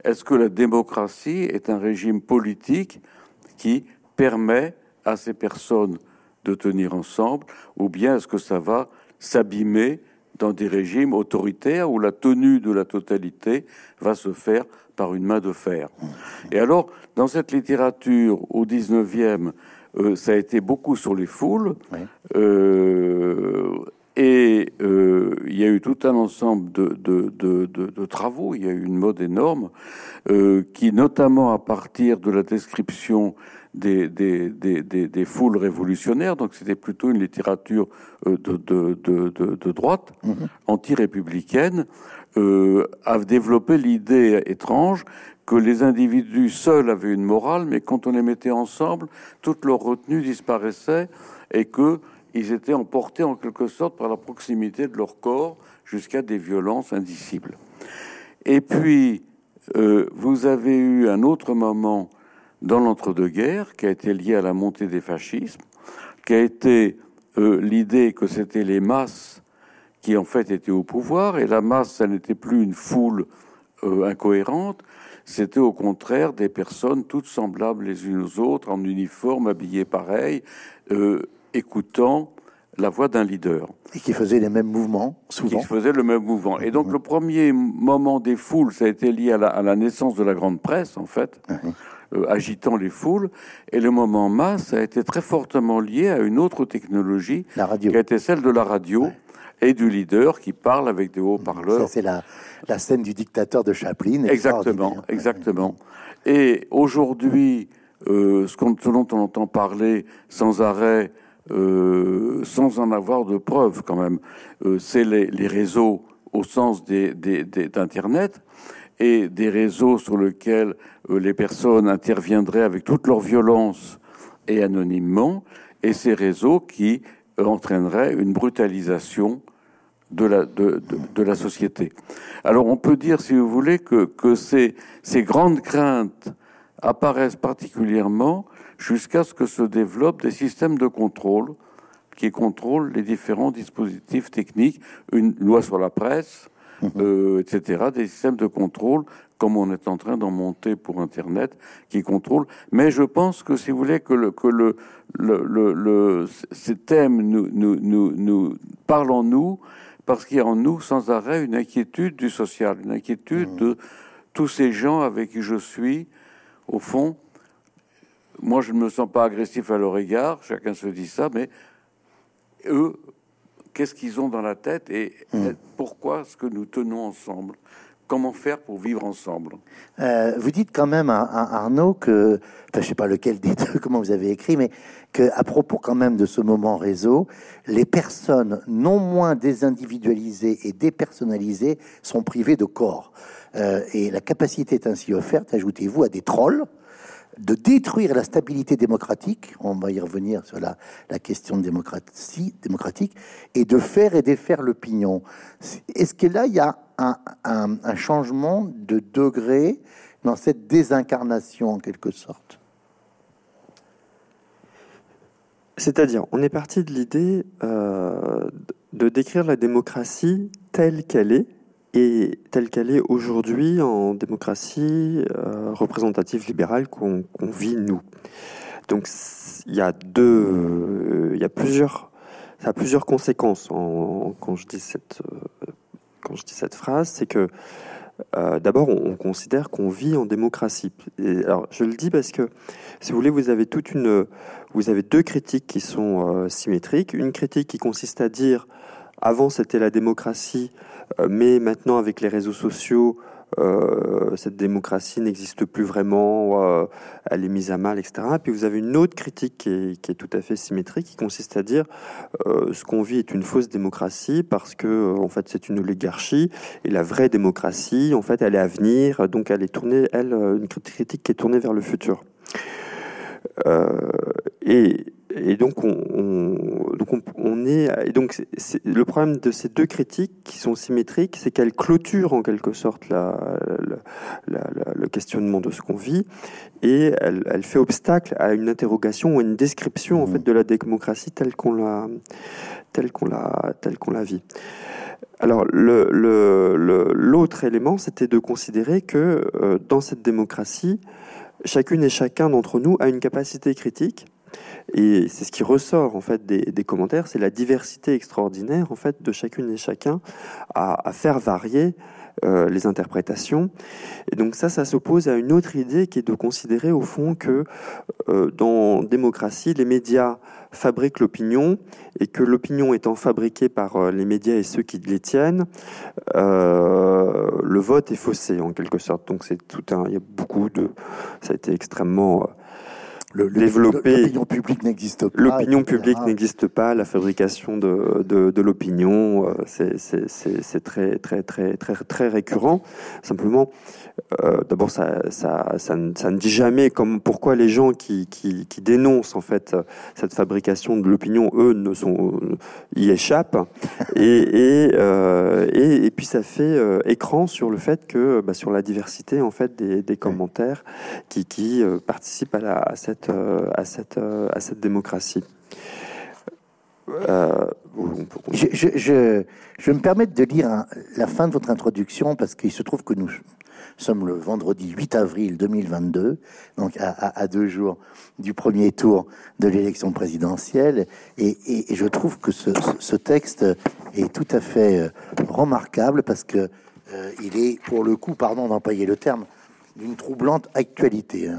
Speaker 2: Est-ce que la démocratie est un régime politique qui permet à ces personnes de tenir ensemble, ou bien est-ce que ça va s'abîmer dans des régimes autoritaires où la tenue de la totalité va se faire par une main de fer? Et alors, dans cette littérature au 19e, euh, ça a été beaucoup sur les foules, euh, et euh, il y a eu tout un ensemble de, de, de, de, travaux, il y a eu une mode énorme, qui notamment à partir de la description des, des, des, des, foules révolutionnaires, donc c'était plutôt une littérature euh, de, droite, mhm. anti-républicaine, euh, a développé l'idée étrange que les individus seuls avaient une morale, mais quand on les mettait ensemble, toute leur retenue disparaissait et que ils étaient emportés en quelque sorte par la proximité de leur corps jusqu'à des violences indicibles. Et puis, euh, vous avez eu un autre moment dans l'entre-deux-guerres, qui a été lié à la montée des fascismes, qui a été euh, l'idée que c'était les masses qui en fait étaient au pouvoir, et la masse, ça n'était plus une foule euh, incohérente, c'était au contraire des personnes toutes semblables les unes aux autres, en uniforme, habillées pareil, écoutant la voix d'un leader.
Speaker 1: Et qui faisait les mêmes mouvements, souvent.
Speaker 2: Qui faisait le même mouvement. Et donc, le premier moment des foules, ça a été lié à la, à la naissance de la grande presse, en fait. Euh, agitant les foules. Et le moment masse a été très fortement lié à une autre technologie,
Speaker 1: la radio.
Speaker 2: qui a été celle de la radio. Et du leader qui parle avec des haut-parleurs.
Speaker 1: c'est la, la, scène du dictateur de Chaplin.
Speaker 2: Exactement, exactement. Et aujourd'hui, euh, ce, dont on entend parler sans arrêt, euh, sans en avoir de preuves quand même, euh, c'est les, réseaux au sens d'Internet. Et des réseaux sur lesquels euh, les personnes interviendraient avec toute leur violence et anonymement, et ces réseaux qui entraîneraient une brutalisation de la, société. Alors on peut dire, si vous voulez, que, ces grandes craintes apparaissent particulièrement jusqu'à ce que se développent des systèmes de contrôle qui contrôlent les différents dispositifs techniques, une loi sur la presse, Mhm. euh, etc. Des systèmes de contrôle, comme on est en train d'en monter pour Internet, qui contrôlent. Mais je pense que, si vous voulez, que, le, que le, le, le, ces thèmes nous, nous, nous, nous parlent en nous, parce qu'il y a en nous sans arrêt une inquiétude du social, une inquiétude mhm. de tous ces gens avec qui je suis, au fond. Moi, je ne me sens pas agressif à leur égard, chacun se dit ça, mais eux qu'est-ce qu'ils ont dans la tête et hmm. pourquoi est-ce que nous tenons ensemble? Comment faire pour vivre ensemble?
Speaker 1: Euh, Vous dites quand même à, Arnaud que, enfin, je sais pas lequel des deux, comment vous avez écrit, mais que à propos quand même de ce moment réseau, les personnes non moins désindividualisées et dépersonnalisées sont privées de corps. Euh, et la capacité est ainsi offerte, ajoutez-vous, à des trolls de détruire la stabilité démocratique, on va y revenir sur la, la question de démocratie, démocratique, et de faire et défaire l'opinion. Est-ce que là, il y a un, un, changement de degré dans cette désincarnation, en quelque sorte?
Speaker 3: C'est-à-dire, on est parti de l'idée euh, de décrire la démocratie telle qu'elle est, et telle qu'elle est aujourd'hui en démocratie euh, représentative libérale qu'on vit nous. Donc il y a deux, il a plusieurs, ça a plusieurs conséquences en, quand je dis cette, euh, quand je dis cette phrase, c'est que euh, d'abord, on, considère qu'on vit en démocratie. Alors, je le dis parce que, si vous voulez, vous avez toute une, vous avez deux critiques qui sont euh, symétriques. Une critique qui consiste à dire, avant c'était la démocratie, euh, mais maintenant avec les réseaux sociaux, euh, cette démocratie n'existe plus vraiment, euh, elle est mise à mal, etc. Et puis vous avez une autre critique qui est, tout à fait symétrique, qui consiste à dire euh, ce qu'on vit est une fausse démocratie parce que en fait c'est une oligarchie et la vraie démocratie, en fait, elle est à venir, donc elle est tournée, elle, une critique qui est tournée vers le futur. et et donc on, donc on, est et donc le problème de ces deux critiques qui sont symétriques, c'est qu'elles clôturent en quelque sorte la, le questionnement de ce qu'on vit et elle, elle, fait obstacle à une interrogation ou à une description en mmh. fait de la démocratie telle qu'on la telle qu'on la telle qu'on la vit. Alors l'autre le, l'autre élément, c'était de considérer que euh, dans cette démocratie, chacune et chacun d'entre nous a une capacité critique et c'est ce qui ressort en fait des, commentaires, c'est la diversité extraordinaire en fait de chacune et chacun à, faire varier euh, les interprétations. Et donc ça, ça s'oppose à une autre idée qui est de considérer au fond que euh, dans démocratie, les médias fabriquent l'opinion et que l'opinion étant fabriquée par euh, les médias et ceux qui les tiennent, le vote est faussé en quelque sorte. Donc c'est tout un, il y a beaucoup de, ça a été extrêmement
Speaker 1: le, développer. L'opinion publique n'existe pas.
Speaker 3: L'opinion publique n'existe pas. La fabrication de, de, de l'opinion, euh, c'est très, très, très, très, très récurrent. Simplement, euh, d'abord, ça, ça, ça, ne dit jamais comme pourquoi les gens qui, qui, qui dénoncent en fait cette fabrication de l'opinion, eux, ne sont y échappent. et, et, euh, et, et, puis ça fait euh, écran sur le fait que bah, sur la diversité en fait des, des commentaires qui, qui participent à, la, à cette à cette à cette démocratie.
Speaker 1: Euh, je, je, je, je, me permets de lire la fin de votre introduction parce qu'il se trouve que nous sommes le vendredi 8 avril 2022, donc à, deux jours du premier tour de l'élection présidentielle, et, je trouve que ce, texte est tout à fait euh, remarquable parce que euh, il est, pour le coup, pardon d'employer le terme, d'une troublante actualité.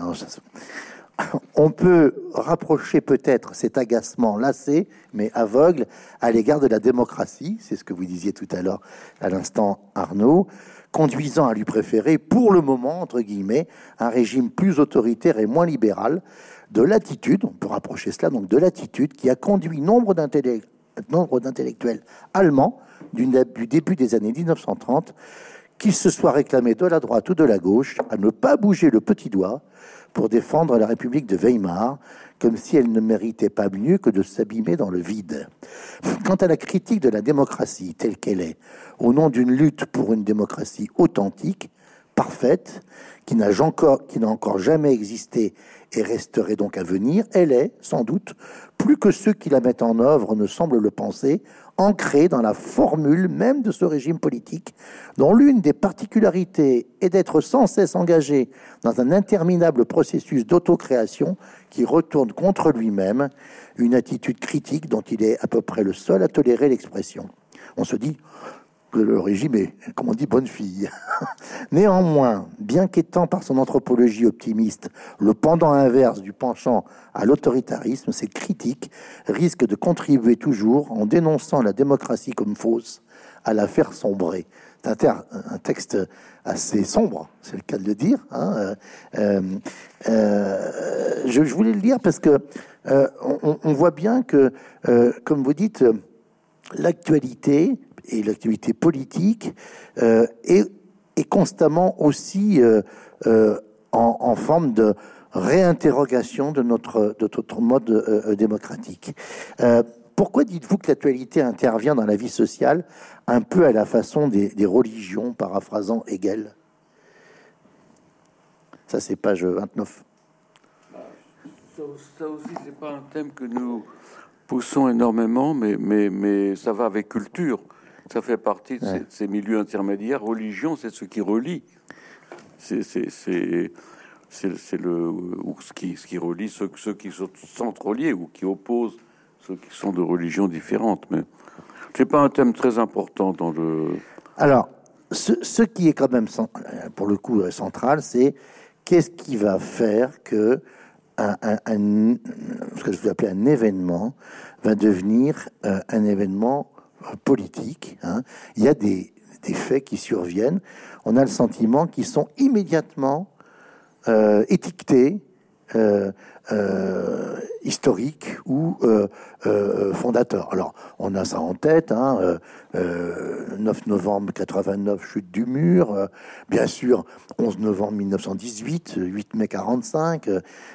Speaker 1: On peut rapprocher peut-être cet agacement lassé, mais aveugle, à l'égard de la démocratie, c'est ce que vous disiez tout à l'heure, à l'instant Arnaud, conduisant à lui préférer, pour le moment, entre guillemets, un régime plus autoritaire et moins libéral, de l'attitude, on peut rapprocher cela donc de l'attitude qui a conduit nombre d'intellectuels allemands du début des années 1930, qu'ils se soient réclamés de la droite ou de la gauche, à ne pas bouger le petit doigt pour défendre la République de Weimar, comme si elle ne méritait pas mieux que de s'abîmer dans le vide. Quant à la critique de la démocratie telle qu'elle est, au nom d'une lutte pour une démocratie authentique, parfaite, qui n'a encore, encore jamais existé et resterait donc à venir, elle est, sans doute, plus que ceux qui la mettent en œuvre ne semblent le penser, ancrée dans la formule même de ce régime politique, dont l'une des particularités est d'être sans cesse engagé dans un interminable processus d'autocréation qui retourne contre lui-même, une attitude critique dont il est à peu près le seul à tolérer l'expression. On se dit, le régime est, comme on dit, bonne fille. Néanmoins, bien qu'étant par son anthropologie optimiste le pendant inverse du penchant à l'autoritarisme, ces critiques risquent de contribuer toujours, en dénonçant la démocratie comme fausse, à la faire sombrer. C'est un, texte assez sombre, c'est le cas de le dire. Hein. Euh, euh, euh, je, voulais le dire parce que on, on, voit bien que, comme vous dites, l'actualité et l'activité politique euh, est, constamment aussi euh, euh, en, forme de réinterrogation de notre, de notre mode démocratique. pourquoi dites-vous que l'actualité intervient dans la vie sociale un peu à la façon des, religions, paraphrasant Hegel? Ça, c'est page 29.
Speaker 2: Ça, ça aussi, c'est pas un thème que nous poussons énormément, mais, mais, mais ça va avec culture. Ça fait partie de ces, milieux intermédiaires. Religion, c'est ce qui relie. C'est le ou ce qui, ce qui relie ceux, ceux qui sont reliés ou qui opposent ceux qui sont de religions différentes. Mais c'est pas un thème très important dans le.
Speaker 1: Alors, ce, qui est quand même, pour le coup, central, c'est qu'est-ce qui va faire que un, ce que je vous appelais un événement va devenir un événement politique. Hein. Il y a des, faits qui surviennent. On a le sentiment qu'ils sont immédiatement étiquetés euh, euh, historique ou euh, euh, fondateur. Alors, on a ça en tête, hein, 9 novembre 89, chute du mur, bien sûr, 11 novembre 1918, 8 mai 45,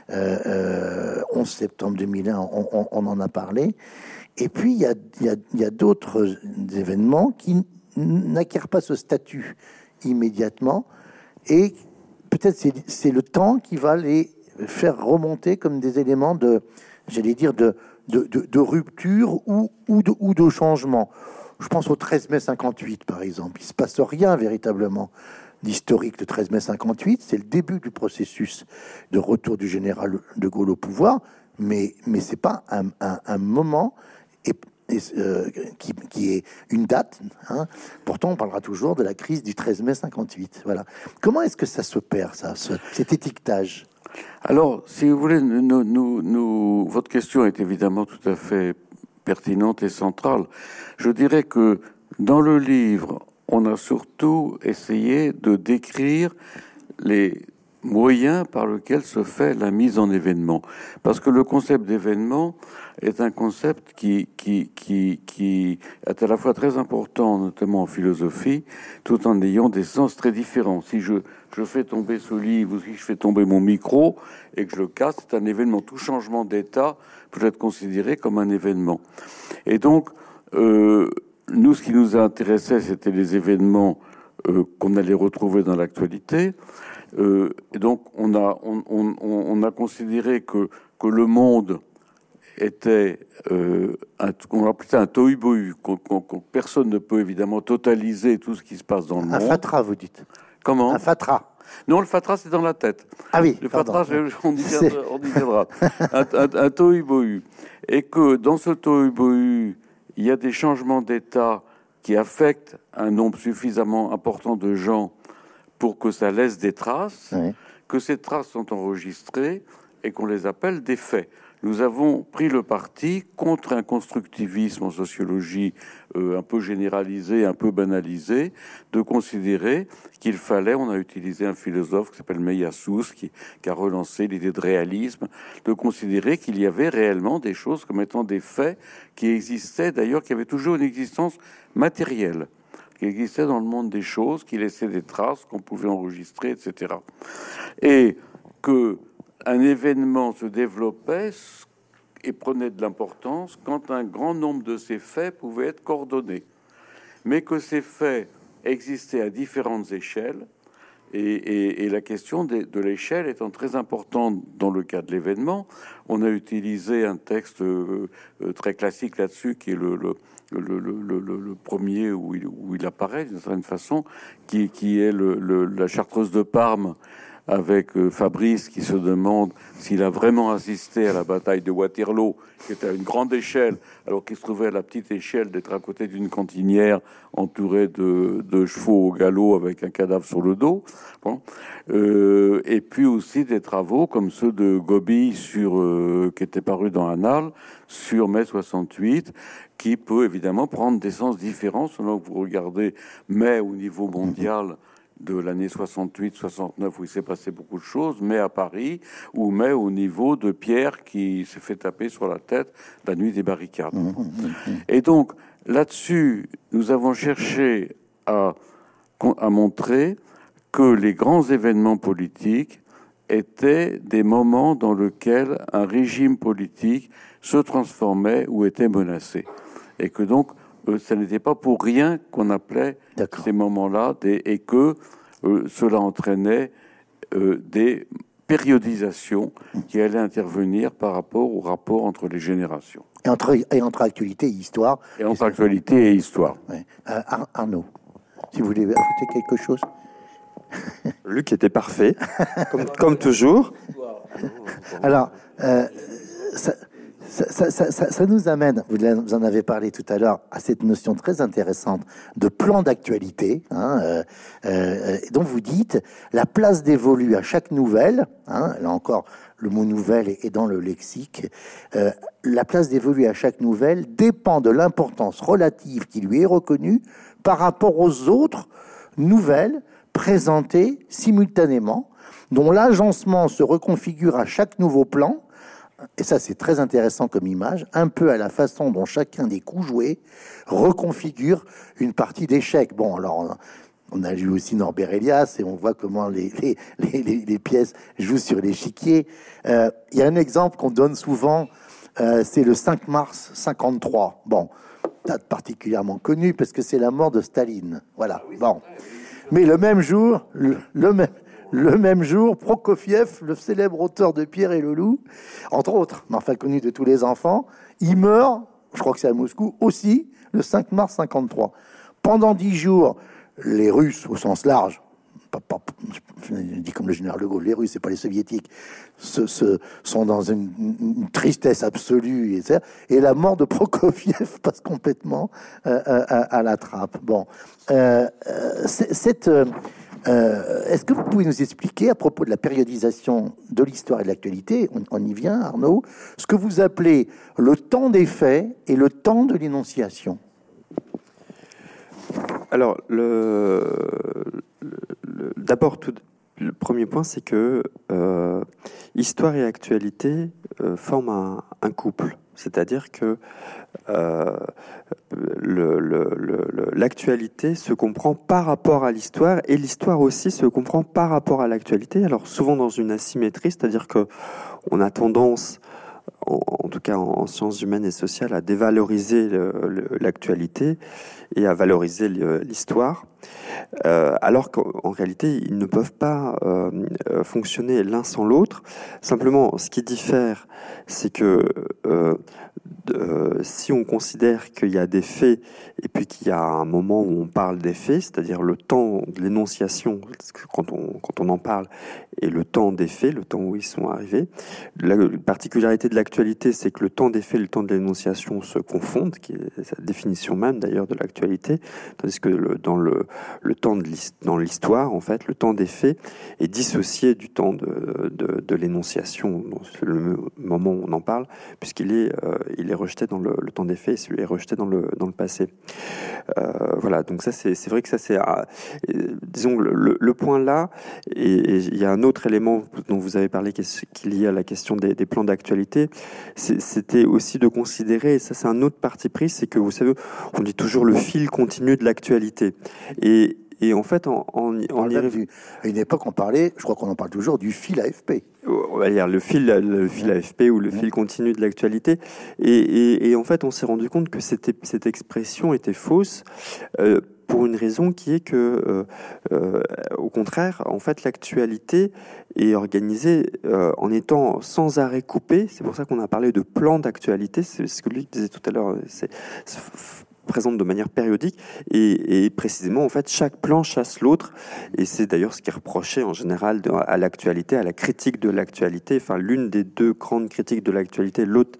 Speaker 1: 11 septembre 2001, on, en a parlé. Et puis, il y a, d'autres événements qui n'acquièrent pas ce statut immédiatement, et peut-être c'est le temps qui va les faire remonter comme des éléments de, j'allais dire, de, rupture ou, de, changement. Je pense au 13 mai 58, par exemple. Il se passe rien véritablement d'historique le 13 mai 58. C'est le début du processus de retour du général de Gaulle au pouvoir, mais, mais c'est pas un, un, moment euh, qui, est une date. Hein. Pourtant, on parlera toujours de la crise du 13 mai 58. Voilà. Comment est-ce que ça se perd, ça, cet étiquetage?
Speaker 2: Alors, si vous voulez, nous, votre question est évidemment tout à fait pertinente et centrale. Je dirais que dans le livre, on a surtout essayé de décrire les moyens par lesquels se fait la mise en événement. Parce que le concept d'événement est un concept qui, qui, qui, qui est à la fois très important, notamment en philosophie, tout en ayant des sens très différents. Si je, je fais tomber ce livre ou si je fais tomber mon micro et que je le casse, c'est un événement. Tout changement d'état peut être considéré comme un événement. Et donc, euh, nous, ce qui nous intéressait, c'était les événements euh, qu'on allait retrouver dans l'actualité. Euh, et donc, on a, on, a considéré que, que le monde était, euh, un, on appelait un tohu-bohu, personne ne peut évidemment totaliser tout ce qui se passe dans le monde. Un
Speaker 1: fatras, vous dites
Speaker 2: Comment
Speaker 1: Un fatras.
Speaker 2: Non, le fatras, c'est dans la tête.
Speaker 1: Ah oui.
Speaker 2: Le fatras, on y viendra. un, un, un tohu-bohu. Et que dans ce tohu-bohu, il y a des changements d'état qui affectent un nombre suffisamment important de gens pour que ça laisse des traces, que ces traces sont enregistrées et qu'on les appelle des faits. Nous avons pris le parti contre un constructivisme en sociologie euh, un peu généralisé, un peu banalisé, de considérer qu'il fallait, on a utilisé un philosophe qui s'appelle Meyasous, qui, qui a relancé l'idée de réalisme, de considérer qu'il y avait réellement des choses comme étant des faits qui existaient, d'ailleurs, qui avaient toujours une existence matérielle qui existait dans le monde des choses, qui laissait des traces qu'on pouvait enregistrer, etc. Et que un événement se développait et prenait de l'importance quand un grand nombre de ces faits pouvaient être coordonnés, mais que ces faits existaient à différentes échelles. Et, la question de, l'échelle étant très importante dans le cas de l'événement, on a utilisé un texte euh, euh, très classique là-dessus, qui est le le, premier où il, apparaît d'une certaine façon, qui est la chartreuse de Parme avec euh, Fabrice qui se demande s'il a vraiment assisté à la bataille de Waterloo, qui était à une grande échelle, alors qu'il se trouvait à la petite échelle d'être à côté d'une cantinière entourée de, chevaux au galop avec un cadavre sur le dos. Bon. Euh, et puis aussi des travaux comme ceux de Gobi euh, qui étaient parus dans Annales sur mai 68, qui peut évidemment prendre des sens différents selon que vous regardez mai au niveau mondial de l'année 68-69 où il s'est passé beaucoup de choses, mais à Paris, ou mais au niveau de Pierre qui s'est fait taper sur la tête la nuit des barricades. Mmh, mmh, mmh, Et donc là-dessus, nous avons cherché à, à montrer que les grands événements politiques étaient des moments dans lesquels un régime politique se transformait ou était menacé. Et que donc euh, ce n'était pas pour rien qu'on appelait ces moments-là et que euh, cela entraînait euh, des périodisations qui allaient intervenir par rapport au rapport entre les générations.
Speaker 1: Et entre, et entre actualité et histoire.
Speaker 2: Et entre actualité et histoire.
Speaker 1: Arnaud, si vous voulez ajouter quelque chose.
Speaker 3: Luc était parfait, comme, toujours.
Speaker 1: Alors, ça, nous amène, vous en avez parlé tout à l'heure, à cette notion très intéressante de plan d'actualité, hein, euh, euh, dont vous dites la place dévolue à chaque nouvelle, hein, là encore, le mot nouvelle est, dans le lexique, euh, la place dévolue à chaque nouvelle dépend de l'importance relative qui lui est reconnue par rapport aux autres nouvelles présentées simultanément, dont l'agencement se reconfigure à chaque nouveau plan et ça c'est très intéressant comme image, un peu à la façon dont chacun des coups joués reconfigure une partie d'échecs. Bon, alors on a lu aussi Norbert Elias et on voit comment les, les, pièces jouent sur l'échiquier. Euh, il y a un exemple qu'on donne souvent, euh, c'est le 5 mars 53. Bon, date particulièrement connue parce que c'est la mort de Staline. Voilà. Bon. Mais le même jour, le même, le même jour, Prokofiev, le célèbre auteur de Pierre et le Loup, entre autres, mais enfin connu de tous les enfants, il meurt, je crois que c'est à Moscou, aussi le 5 mars 53. Pendant dix jours, les Russes, au sens large, dis comme le général de Gaulle, les Russes, c'est pas les Soviétiques, se, sont dans une, tristesse absolue, et, et, la mort de Prokofiev passe complètement euh, euh, à, la trappe. Bon, euh, cette euh, est-ce que vous pouvez nous expliquer, à propos de la périodisation de l'histoire et de l'actualité, on, y vient, Arnaud, ce que vous appelez le temps des faits et le temps de l'énonciation?
Speaker 3: Alors, d'abord, le premier point, c'est que euh, histoire et actualité euh, forment un couple. C'est-à-dire que euh, l'actualité se comprend par rapport à l'histoire et l'histoire aussi se comprend par rapport à l'actualité. Alors souvent dans une asymétrie, c'est-à-dire que on a tendance en, tout cas en, sciences humaines et sociales, à dévaloriser l'actualité et à valoriser l'histoire, euh, alors qu'en réalité, ils ne peuvent pas euh, fonctionner l'un sans l'autre. Simplement, ce qui diffère, c'est que euh, si on considère qu'il y a des faits et puis qu'il y a un moment où on parle des faits, c'est-à-dire le temps de l'énonciation, quand on, en parle, et le temps des faits, le temps où ils sont arrivés, la particularité de l'actualité, c'est que le temps des faits et le temps de l'énonciation se confondent, qui est sa définition même d'ailleurs de l'actualité, tandis que dans le, le temps de dans l'histoire, en fait, le temps des faits est dissocié du temps de, de, de l'énonciation, le moment où on en parle, puisqu'il est, euh, il est rejeté dans le, temps des faits celui est rejeté dans le, dans le passé. Euh, voilà, donc ça c'est vrai que ça c'est, euh, disons, le, point là, et, il y a un autre élément dont vous avez parlé qui est, lié à la question des, des plans d'actualité, c'était aussi de considérer, et ça c'est un autre parti pris, c'est que vous savez, on dit toujours le fil continu de l'actualité. Et, et en fait, en, en,
Speaker 1: en à une époque, on parlait, je crois qu'on en parle toujours, du fil AFP.
Speaker 3: On va dire le fil, le fil AFP ou le fil continu de l'actualité. Et, et, en fait, on s'est rendu compte que cette, cette expression était fausse. Euh, pour une raison qui est que, euh, euh, au contraire, en fait, l'actualité est organisée euh, en étant sans arrêt coupée. C'est pour ça qu'on a parlé de plan d'actualité. C'est ce que lui disait tout à l'heure. C'est présente de manière périodique et, précisément en fait chaque plan chasse l'autre et c'est d'ailleurs ce qui est reproché en général à l'actualité, à la critique de l'actualité. Enfin, l'une des deux grandes critiques de l'actualité, l'autre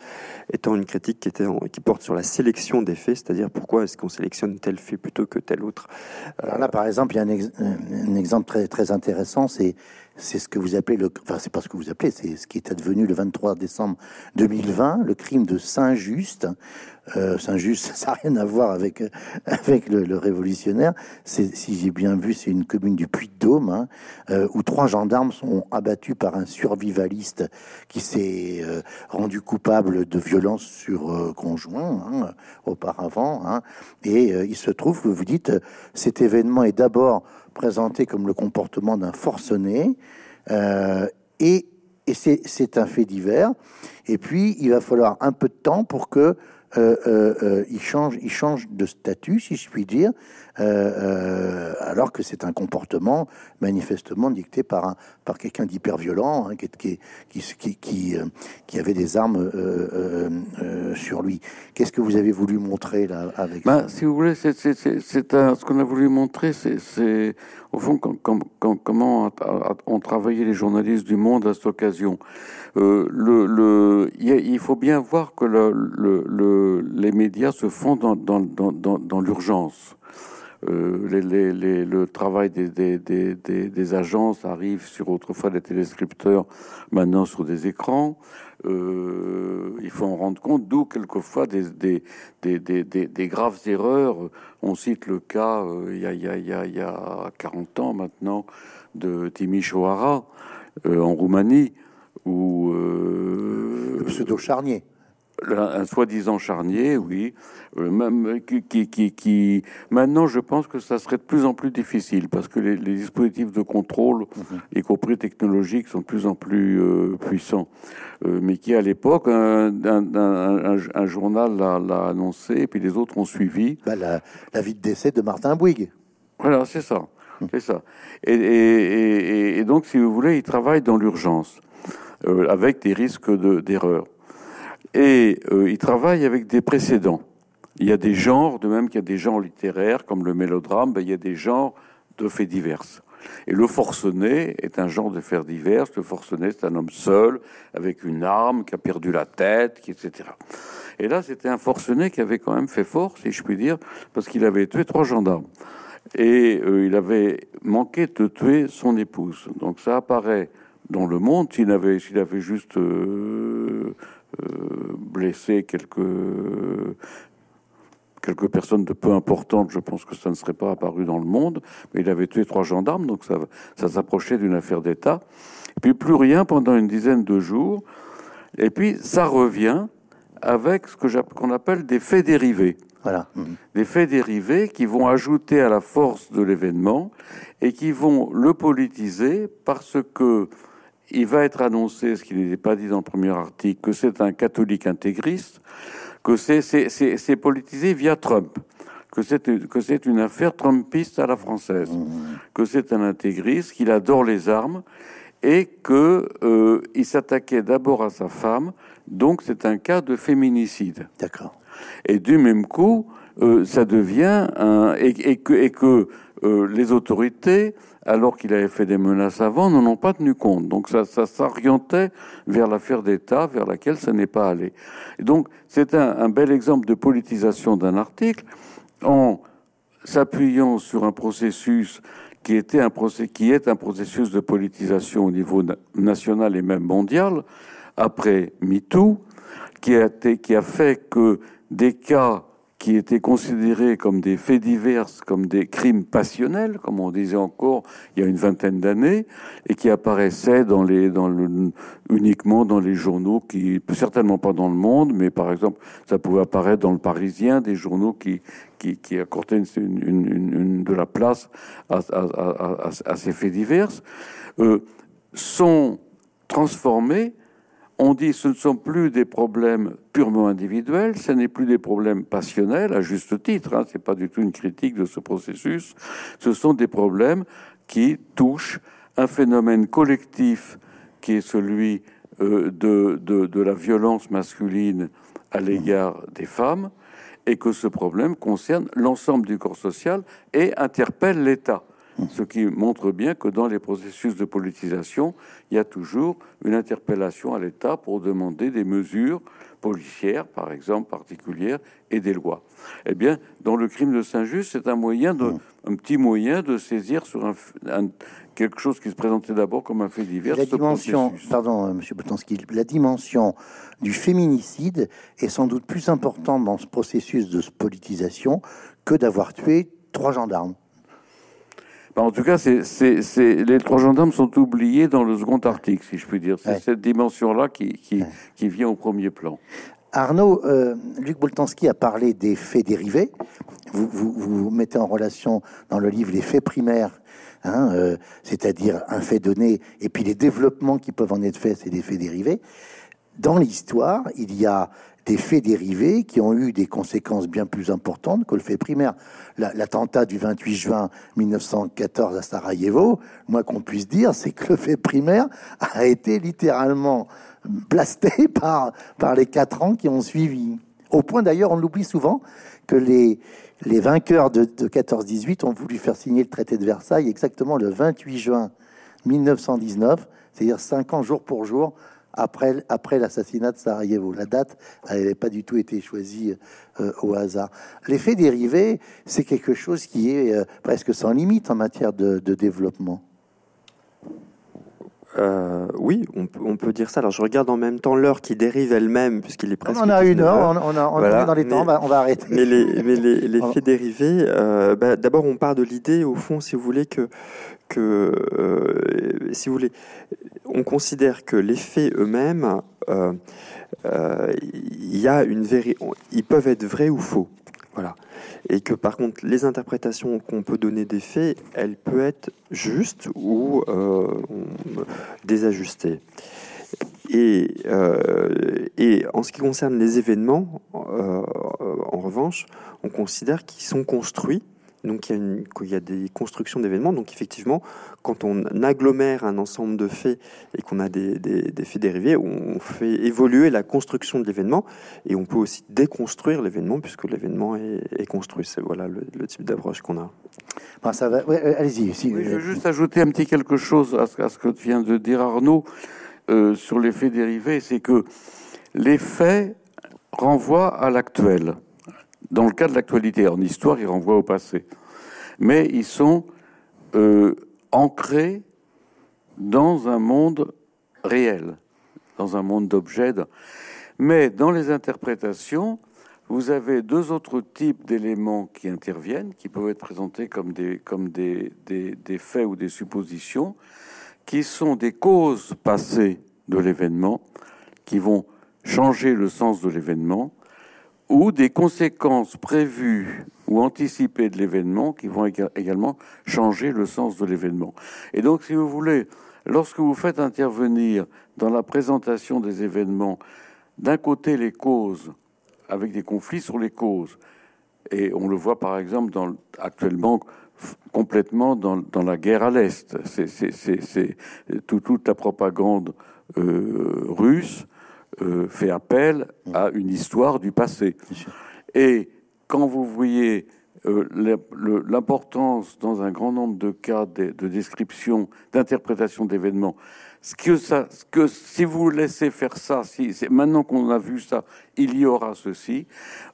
Speaker 3: étant une critique qui était qui porte sur la sélection des faits, c'est-à-dire pourquoi est-ce qu'on sélectionne tel fait plutôt que tel autre.
Speaker 1: Alors là, par exemple, il y a un, un exemple très très intéressant, c'est c'est ce que vous appelez le, enfin c'est pas ce que vous appelez, c'est ce qui est advenu le 23 décembre 2020, le crime de Saint-Just. Euh, Saint-Just, ça n'a rien à voir avec avec le, révolutionnaire. Si j'ai bien vu, c'est une commune du Puy-de-Dôme hein, euh, où trois gendarmes sont abattus par un survivaliste qui s'est euh, rendu coupable de violence sur euh, conjoint hein, auparavant. Hein, et il se trouve que vous dites, cet événement est d'abord présenté comme le comportement d'un forcené, euh, et c'est un fait divers. Et puis, il va falloir un peu de temps pour que euh, euh, euh, il, change, il change de statut, si je puis dire, alors que c'est un comportement manifestement dicté par, un, par quelqu'un d'hyper violent, hein, qui, qui, qui, qui, qui, avait des armes sur lui. Qu'est-ce que vous avez voulu montrer là avec
Speaker 2: bah, Si vous voulez, c'est ce qu'on a voulu montrer, c'est au fond, comment ont travaillé les journalistes du Monde à cette occasion? Euh, il faut bien voir que le, les médias se font dans, l'urgence. Euh, le travail des, agences arrive sur autrefois des téléscripteurs, maintenant sur des écrans. Euh, il faut en rendre compte, d'où quelquefois des, graves erreurs. On cite le cas, euh, il, y a, y a, il, y a, 40 ans maintenant, de Timișoara euh, en Roumanie, où...
Speaker 1: le pseudo charnier
Speaker 2: un soi-disant charnier, oui, euh, même qui, qui, qui, maintenant je pense que ça serait de plus en plus difficile parce que les, dispositifs de contrôle, mhm. y compris technologiques, sont de plus en plus euh, puissants. Euh, mais qui à l'époque, un, un, journal l'a annoncé, et puis les autres ont suivi.
Speaker 1: Bah, la, la vie de décès de Martin Bouygues.
Speaker 2: Voilà, c'est ça, mhm. c'est ça. Et, et, et, donc, si vous voulez, il travaille dans l'urgence avec des risques d'erreur et euh, il travaille avec des précédents. Il y a des genres, de même qu'il y a des genres littéraires comme le mélodrame, ben, il y a des genres de faits divers. Et le forcené est un genre de faits divers. Le forcené, c'est un homme seul, avec une arme, qui a perdu la tête, etc. Et là, c'était un forcené qui avait quand même fait fort, si je puis dire, parce qu'il avait tué trois gendarmes. Et euh, il avait manqué de tuer son épouse. Donc ça apparaît dans le monde, s'il avait, avait juste euh, blessé quelques quelques personnes de peu importantes, je pense que ça ne serait pas apparu dans le monde, mais il avait tué trois gendarmes, donc ça, ça s'approchait d'une affaire d'État. Puis plus rien pendant une dizaine de jours, et puis ça revient avec ce que qu'on appelle des faits dérivés.
Speaker 1: Voilà.
Speaker 2: Des faits dérivés qui vont ajouter à la force de l'événement et qui vont le politiser parce que il va être annoncé, ce qui n'était pas dit dans le premier article, que c'est un catholique intégriste, que c'est politisé via Trump, que c'est une affaire trumpiste à la française, mmh. que c'est un intégriste, qu'il adore les armes et que euh, il s'attaquait d'abord à sa femme, donc c'est un cas de féminicide.
Speaker 1: D'accord.
Speaker 2: Et du même coup, euh, ça devient un et, que, et que euh, les autorités alors qu'il avait fait des menaces avant, n'en ont pas tenu compte. Donc ça, s'orientait vers l'affaire d'État, vers laquelle ça n'est pas allé. Et donc c'est un, bel exemple de politisation d'un article en s'appuyant sur un processus qui était un qui est un processus de politisation au niveau national et même mondial après MeToo, qui a, qui a fait que des cas qui étaient considérés comme des faits divers, comme des crimes passionnels, comme on disait encore il y a une vingtaine d'années, et qui apparaissaient uniquement dans les journaux, qui certainement pas dans le monde, mais par exemple, ça pouvait apparaître dans le Parisien, des journaux qui accordaient de la place à ces faits divers, euh, sont transformés on dit ce ne sont plus des problèmes purement individuels, ce n'est plus des problèmes passionnels, à juste titre, hein, ce n'est pas du tout une critique de ce processus, ce sont des problèmes qui touchent un phénomène collectif qui est celui euh, de, la violence masculine à l'égard des femmes, et que ce problème concerne l'ensemble du corps social et interpelle l'État ce qui montre bien que dans les processus de politisation, il y a toujours une interpellation à l'État pour demander des mesures policières, par exemple, particulières, et des lois. Eh bien, dans le crime de Saint-Just, c'est un moyen de, un petit moyen de saisir sur un, quelque chose qui se présentait d'abord comme un fait divers.
Speaker 1: La dimension, pardon, euh, Monsieur la dimension du féminicide est sans doute plus importante dans ce processus de politisation que d'avoir tué trois gendarmes.
Speaker 2: Bah, en tout cas, c'est, les trois gendarmes sont oubliés dans le second article, si je puis dire. C'est cette dimension-là qui, qui, vient au premier plan.
Speaker 1: Arnaud, euh, Luc Boltanski a parlé des faits dérivés. Vous, vous, mettez en relation dans le livre les faits primaires, hein, euh, c'est-à-dire un fait donné, et puis les développements qui peuvent en être faits, c'est des faits dérivés. Dans l'histoire, il y a des faits dérivés qui ont eu des conséquences bien plus importantes que le fait primaire. L'attentat du 28 juin 1914 à Sarajevo, moi qu'on puisse dire, c'est que le fait primaire a été littéralement blasté par, par les quatre ans qui ont suivi. Au point d'ailleurs, on l'oublie souvent, que les, les vainqueurs de, de 14-18 ont voulu faire signer le traité de Versailles exactement le 28 juin 1919, c'est-à-dire cinq ans jour pour jour après, après l'assassinat de Sarajevo. La date n'avait pas du tout été choisie euh, au hasard. L'effet dérivé, c'est quelque chose qui est euh, presque sans limite en matière de, de développement.
Speaker 3: Euh, oui, on, on, peut dire ça. Alors, je regarde en même temps l'heure qui dérive elle-même, puisqu'il est presque.
Speaker 1: On a une heure, on, a, on voilà. est dans les temps, on va, on va, arrêter.
Speaker 3: Mais les, mais les, les faits dérivés, euh, bah, d'abord, on part de l'idée, au fond, si vous voulez, que, que euh, si vous voulez, on considère que les faits eux-mêmes, euh, euh, ils peuvent être vrais ou faux. Voilà. Et que par contre, les interprétations qu'on peut donner des faits, elles peuvent être justes ou euh, désajustées. Et, en ce qui concerne les événements, en revanche, on considère qu'ils sont construits donc il y a, une, il y a des constructions d'événements. Donc effectivement, quand on agglomère un ensemble de faits et qu'on a des, des, des, faits dérivés, on fait évoluer la construction de l'événement et on peut aussi déconstruire l'événement puisque l'événement est, est, construit. C'est voilà le, le type d'approche qu'on a.
Speaker 1: Bon, ça va. Ouais, Allez-y.
Speaker 2: Si, oui, je veux juste ajouter un petit quelque chose à ce, à ce que vient de dire Arnaud euh, sur les faits dérivés, c'est que les faits renvoient à l'actuel. Dans le cas de l'actualité, en histoire, ils renvoient au passé. Mais ils sont euh, ancrés dans un monde réel, dans un monde d'objets. Mais dans les interprétations, vous avez deux autres types d'éléments qui interviennent, qui peuvent être présentés comme des, faits ou des suppositions, qui sont des causes passées de l'événement, qui vont changer le sens de l'événement, ou des conséquences prévues ou anticipées de l'événement qui vont également changer le sens de l'événement. Et donc, si vous voulez, lorsque vous faites intervenir dans la présentation des événements, d'un côté les causes, avec des conflits sur les causes, et on le voit par exemple actuellement complètement dans, la guerre à l'Est, c'est tout, toute la propagande euh, russe euh, fait appel à une histoire du passé. Et quand vous voyez euh, l'importance dans un grand nombre de cas de, de description, d'interprétation d'événements, ce que, ça, ce que si vous laissez faire ça, si c'est maintenant qu'on a vu ça, il y aura ceci.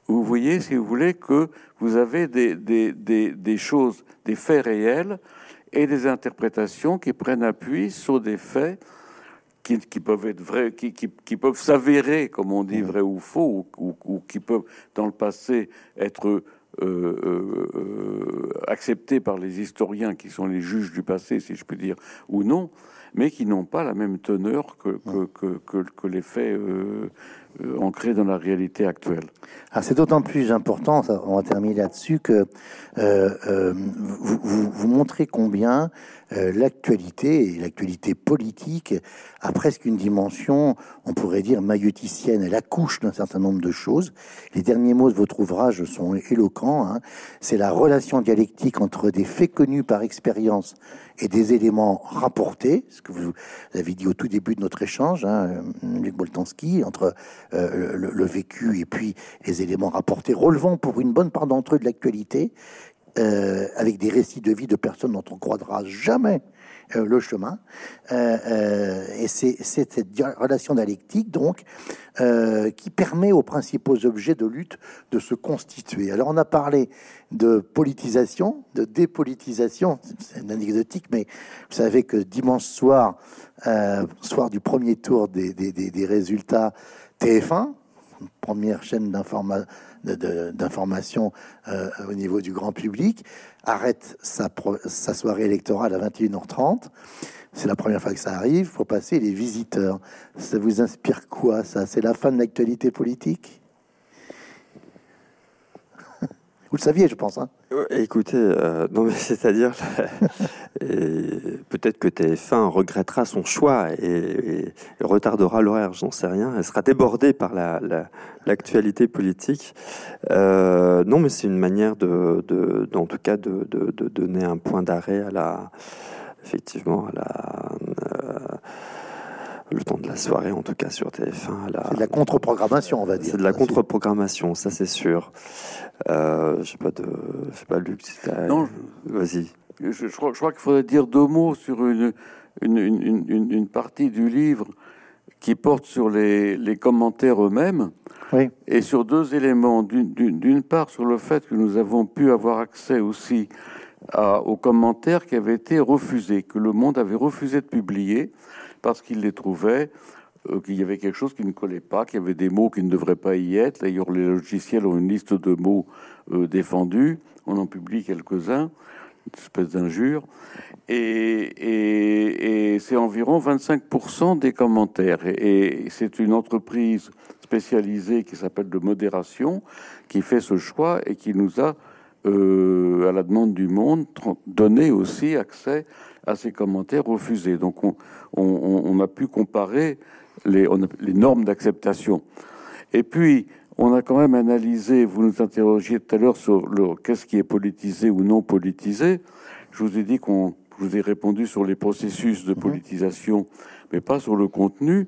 Speaker 2: Vous voyez, si vous voulez, que vous avez des, des, des, des choses, des faits réels et des interprétations qui prennent appui sur des faits qui, qui, peuvent être vrais, qui, qui, qui peuvent s'avérer, comme on dit, vrais ou faux, ou, ou, ou, qui peuvent, dans le passé, être euh, euh, euh, acceptés par les historiens, qui sont les juges du passé, si je puis dire, ou non, mais qui n'ont pas la même teneur que, que, que, que, que les faits euh, euh, ancrés dans la réalité actuelle.
Speaker 1: Ah, c'est d'autant plus important, on va terminer là-dessus, que euh, vous, vous, montrez combien euh, l'actualité, et l'actualité politique, a presque une dimension, on pourrait dire, maïoticienne. Elle accouche d'un certain nombre de choses. Les derniers mots de votre ouvrage sont éloquents. Hein. C'est la relation dialectique entre des faits connus par expérience et des éléments rapportés, ce que vous avez dit au tout début de notre échange, hein, Luc Boltanski, entre euh, le, vécu et puis les éléments rapportés, relevant pour une bonne part d'entre eux de l'actualité, euh, avec des récits de vie de personnes dont on croira jamais euh, le chemin. Et c'est cette relation dialectique, donc, qui permet aux principaux objets de lutte de se constituer. Alors, on a parlé de politisation, de dépolitisation, c'est anecdotique, mais vous savez que dimanche soir, soir du premier tour des résultats TF1, première chaîne d'information euh, au niveau du grand public, arrête sa, sa soirée électorale à 21h30. C'est la première fois que ça arrive. Faut passer les visiteurs. Ça vous inspire quoi, ça? C'est la fin de l'actualité politique? Vous le saviez, je pense. Hein?
Speaker 3: Écoutez, euh, non mais c'est-à-dire, peut-être que TF1 regrettera son choix et, et retardera l'horaire, j'en sais rien. Elle sera débordée par l'actualité la, politique. Euh, non, mais c'est une manière de, en tout cas, de donner un point d'arrêt à la, effectivement, à la. Le temps de la soirée, en tout cas sur TF1.
Speaker 1: C'est de la contre-programmation, on va dire.
Speaker 3: C'est de la contre-programmation, ça c'est sûr. Euh, je sais pas de, je sais pas Luc.
Speaker 2: non,
Speaker 3: vas-y.
Speaker 2: Je, crois, qu'il faudrait dire deux mots sur une une, une, une, partie du livre qui porte sur les, les commentaires eux-mêmes oui. et sur deux éléments. D'une part, sur le fait que nous avons pu avoir accès aussi à, aux commentaires qui avaient été refusés, que le monde avait refusé de publier parce qu'il les trouvait euh, qu'il y avait quelque chose qui ne collait pas, qu'il y avait des mots qui ne devraient pas y être. D'ailleurs, les logiciels ont une liste de mots euh, défendus. On en publie quelques-uns, une espèce d'injure. Et, c'est environ 25% des commentaires. Et, c'est une entreprise spécialisée qui s'appelle de modération qui fait ce choix et qui nous a, euh, à la demande du monde, donné aussi accès à ces commentaires refusés. Donc on, on, a pu comparer les, les normes d'acceptation. Et puis, on a quand même analysé, vous nous interrogiez tout à l'heure sur qu'est-ce qui est politisé ou non politisé. Je vous ai dit qu'on, je vous ai répondu sur les processus de mhm. politisation, mais pas sur le contenu.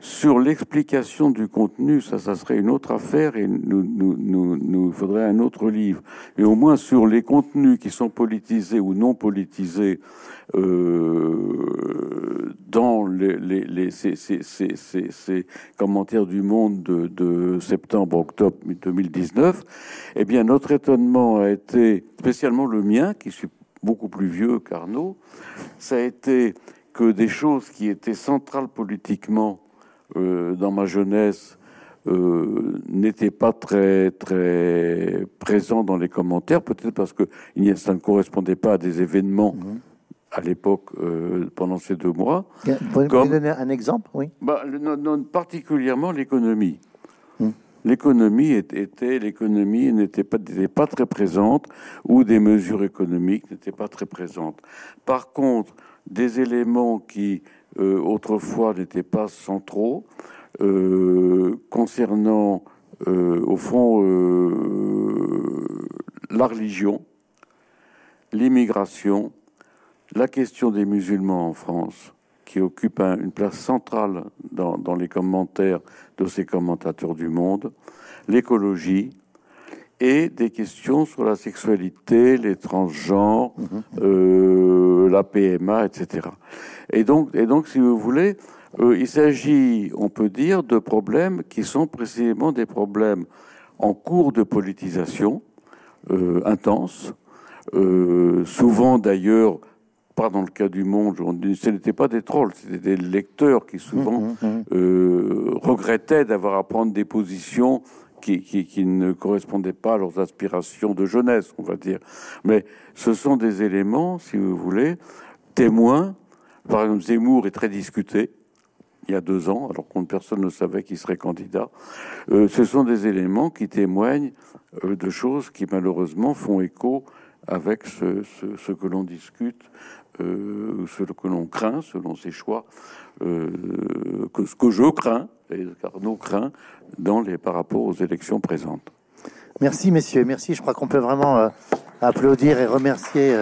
Speaker 2: Sur l'explication du contenu, ça, ça serait une autre affaire et nous, nous, nous, nous faudrait un autre livre. Et au moins sur les contenus qui sont politisés ou non politisés euh, dans les, les, les ces, ces, ces, ces, commentaires du Monde de, de septembre-octobre 2019, eh bien notre étonnement a été, spécialement le mien, qui suis beaucoup plus vieux qu'Arnaud, ça a été que des choses qui étaient centrales politiquement euh, dans ma jeunesse euh, n'étaient pas très très présents dans les commentaires, peut-être parce que ça ne correspondait pas à des événements mhm. à l'époque euh, pendant ces deux mois.
Speaker 1: Vous pouvez donner un exemple, oui
Speaker 2: bah, non, Particulièrement l'économie. Mhm. L'économie était l'économie n'était pas n'était pas très présente ou des mesures économiques n'étaient pas très présentes. Par contre, des éléments qui autrefois n'étaient pas centraux, euh, concernant euh, au fond la religion, l'immigration, la question des musulmans en France, qui occupe une place centrale dans, dans, les commentaires de ces commentateurs du monde, l'écologie, et des questions sur la sexualité, les transgenres, mhm. euh, la PMA, etc. Et donc, et donc, si vous voulez, euh, il s'agit, on peut dire, de problèmes qui sont précisément des problèmes en cours de politisation euh, intense, euh, souvent d'ailleurs pas dans le cas du Monde, ce n'était pas des trolls, c'était des lecteurs qui souvent mhm, mhm. euh, regrettaient d'avoir à prendre des positions qui, ne correspondaient pas à leurs aspirations de jeunesse, on va dire. Mais ce sont des éléments, si vous voulez, témoins. Par exemple, Zemmour est très discuté il y a deux ans, alors qu'on personne ne savait qu'il serait candidat. Euh, ce sont des éléments qui témoignent euh, de choses qui malheureusement font écho avec ce, que l'on discute, euh, ce que l'on craint selon ses choix, que ce que je crains, et Carnot craint dans les, par rapport aux élections présentes.
Speaker 1: Merci, messieurs. Merci. Je crois qu'on peut vraiment applaudir et remercier.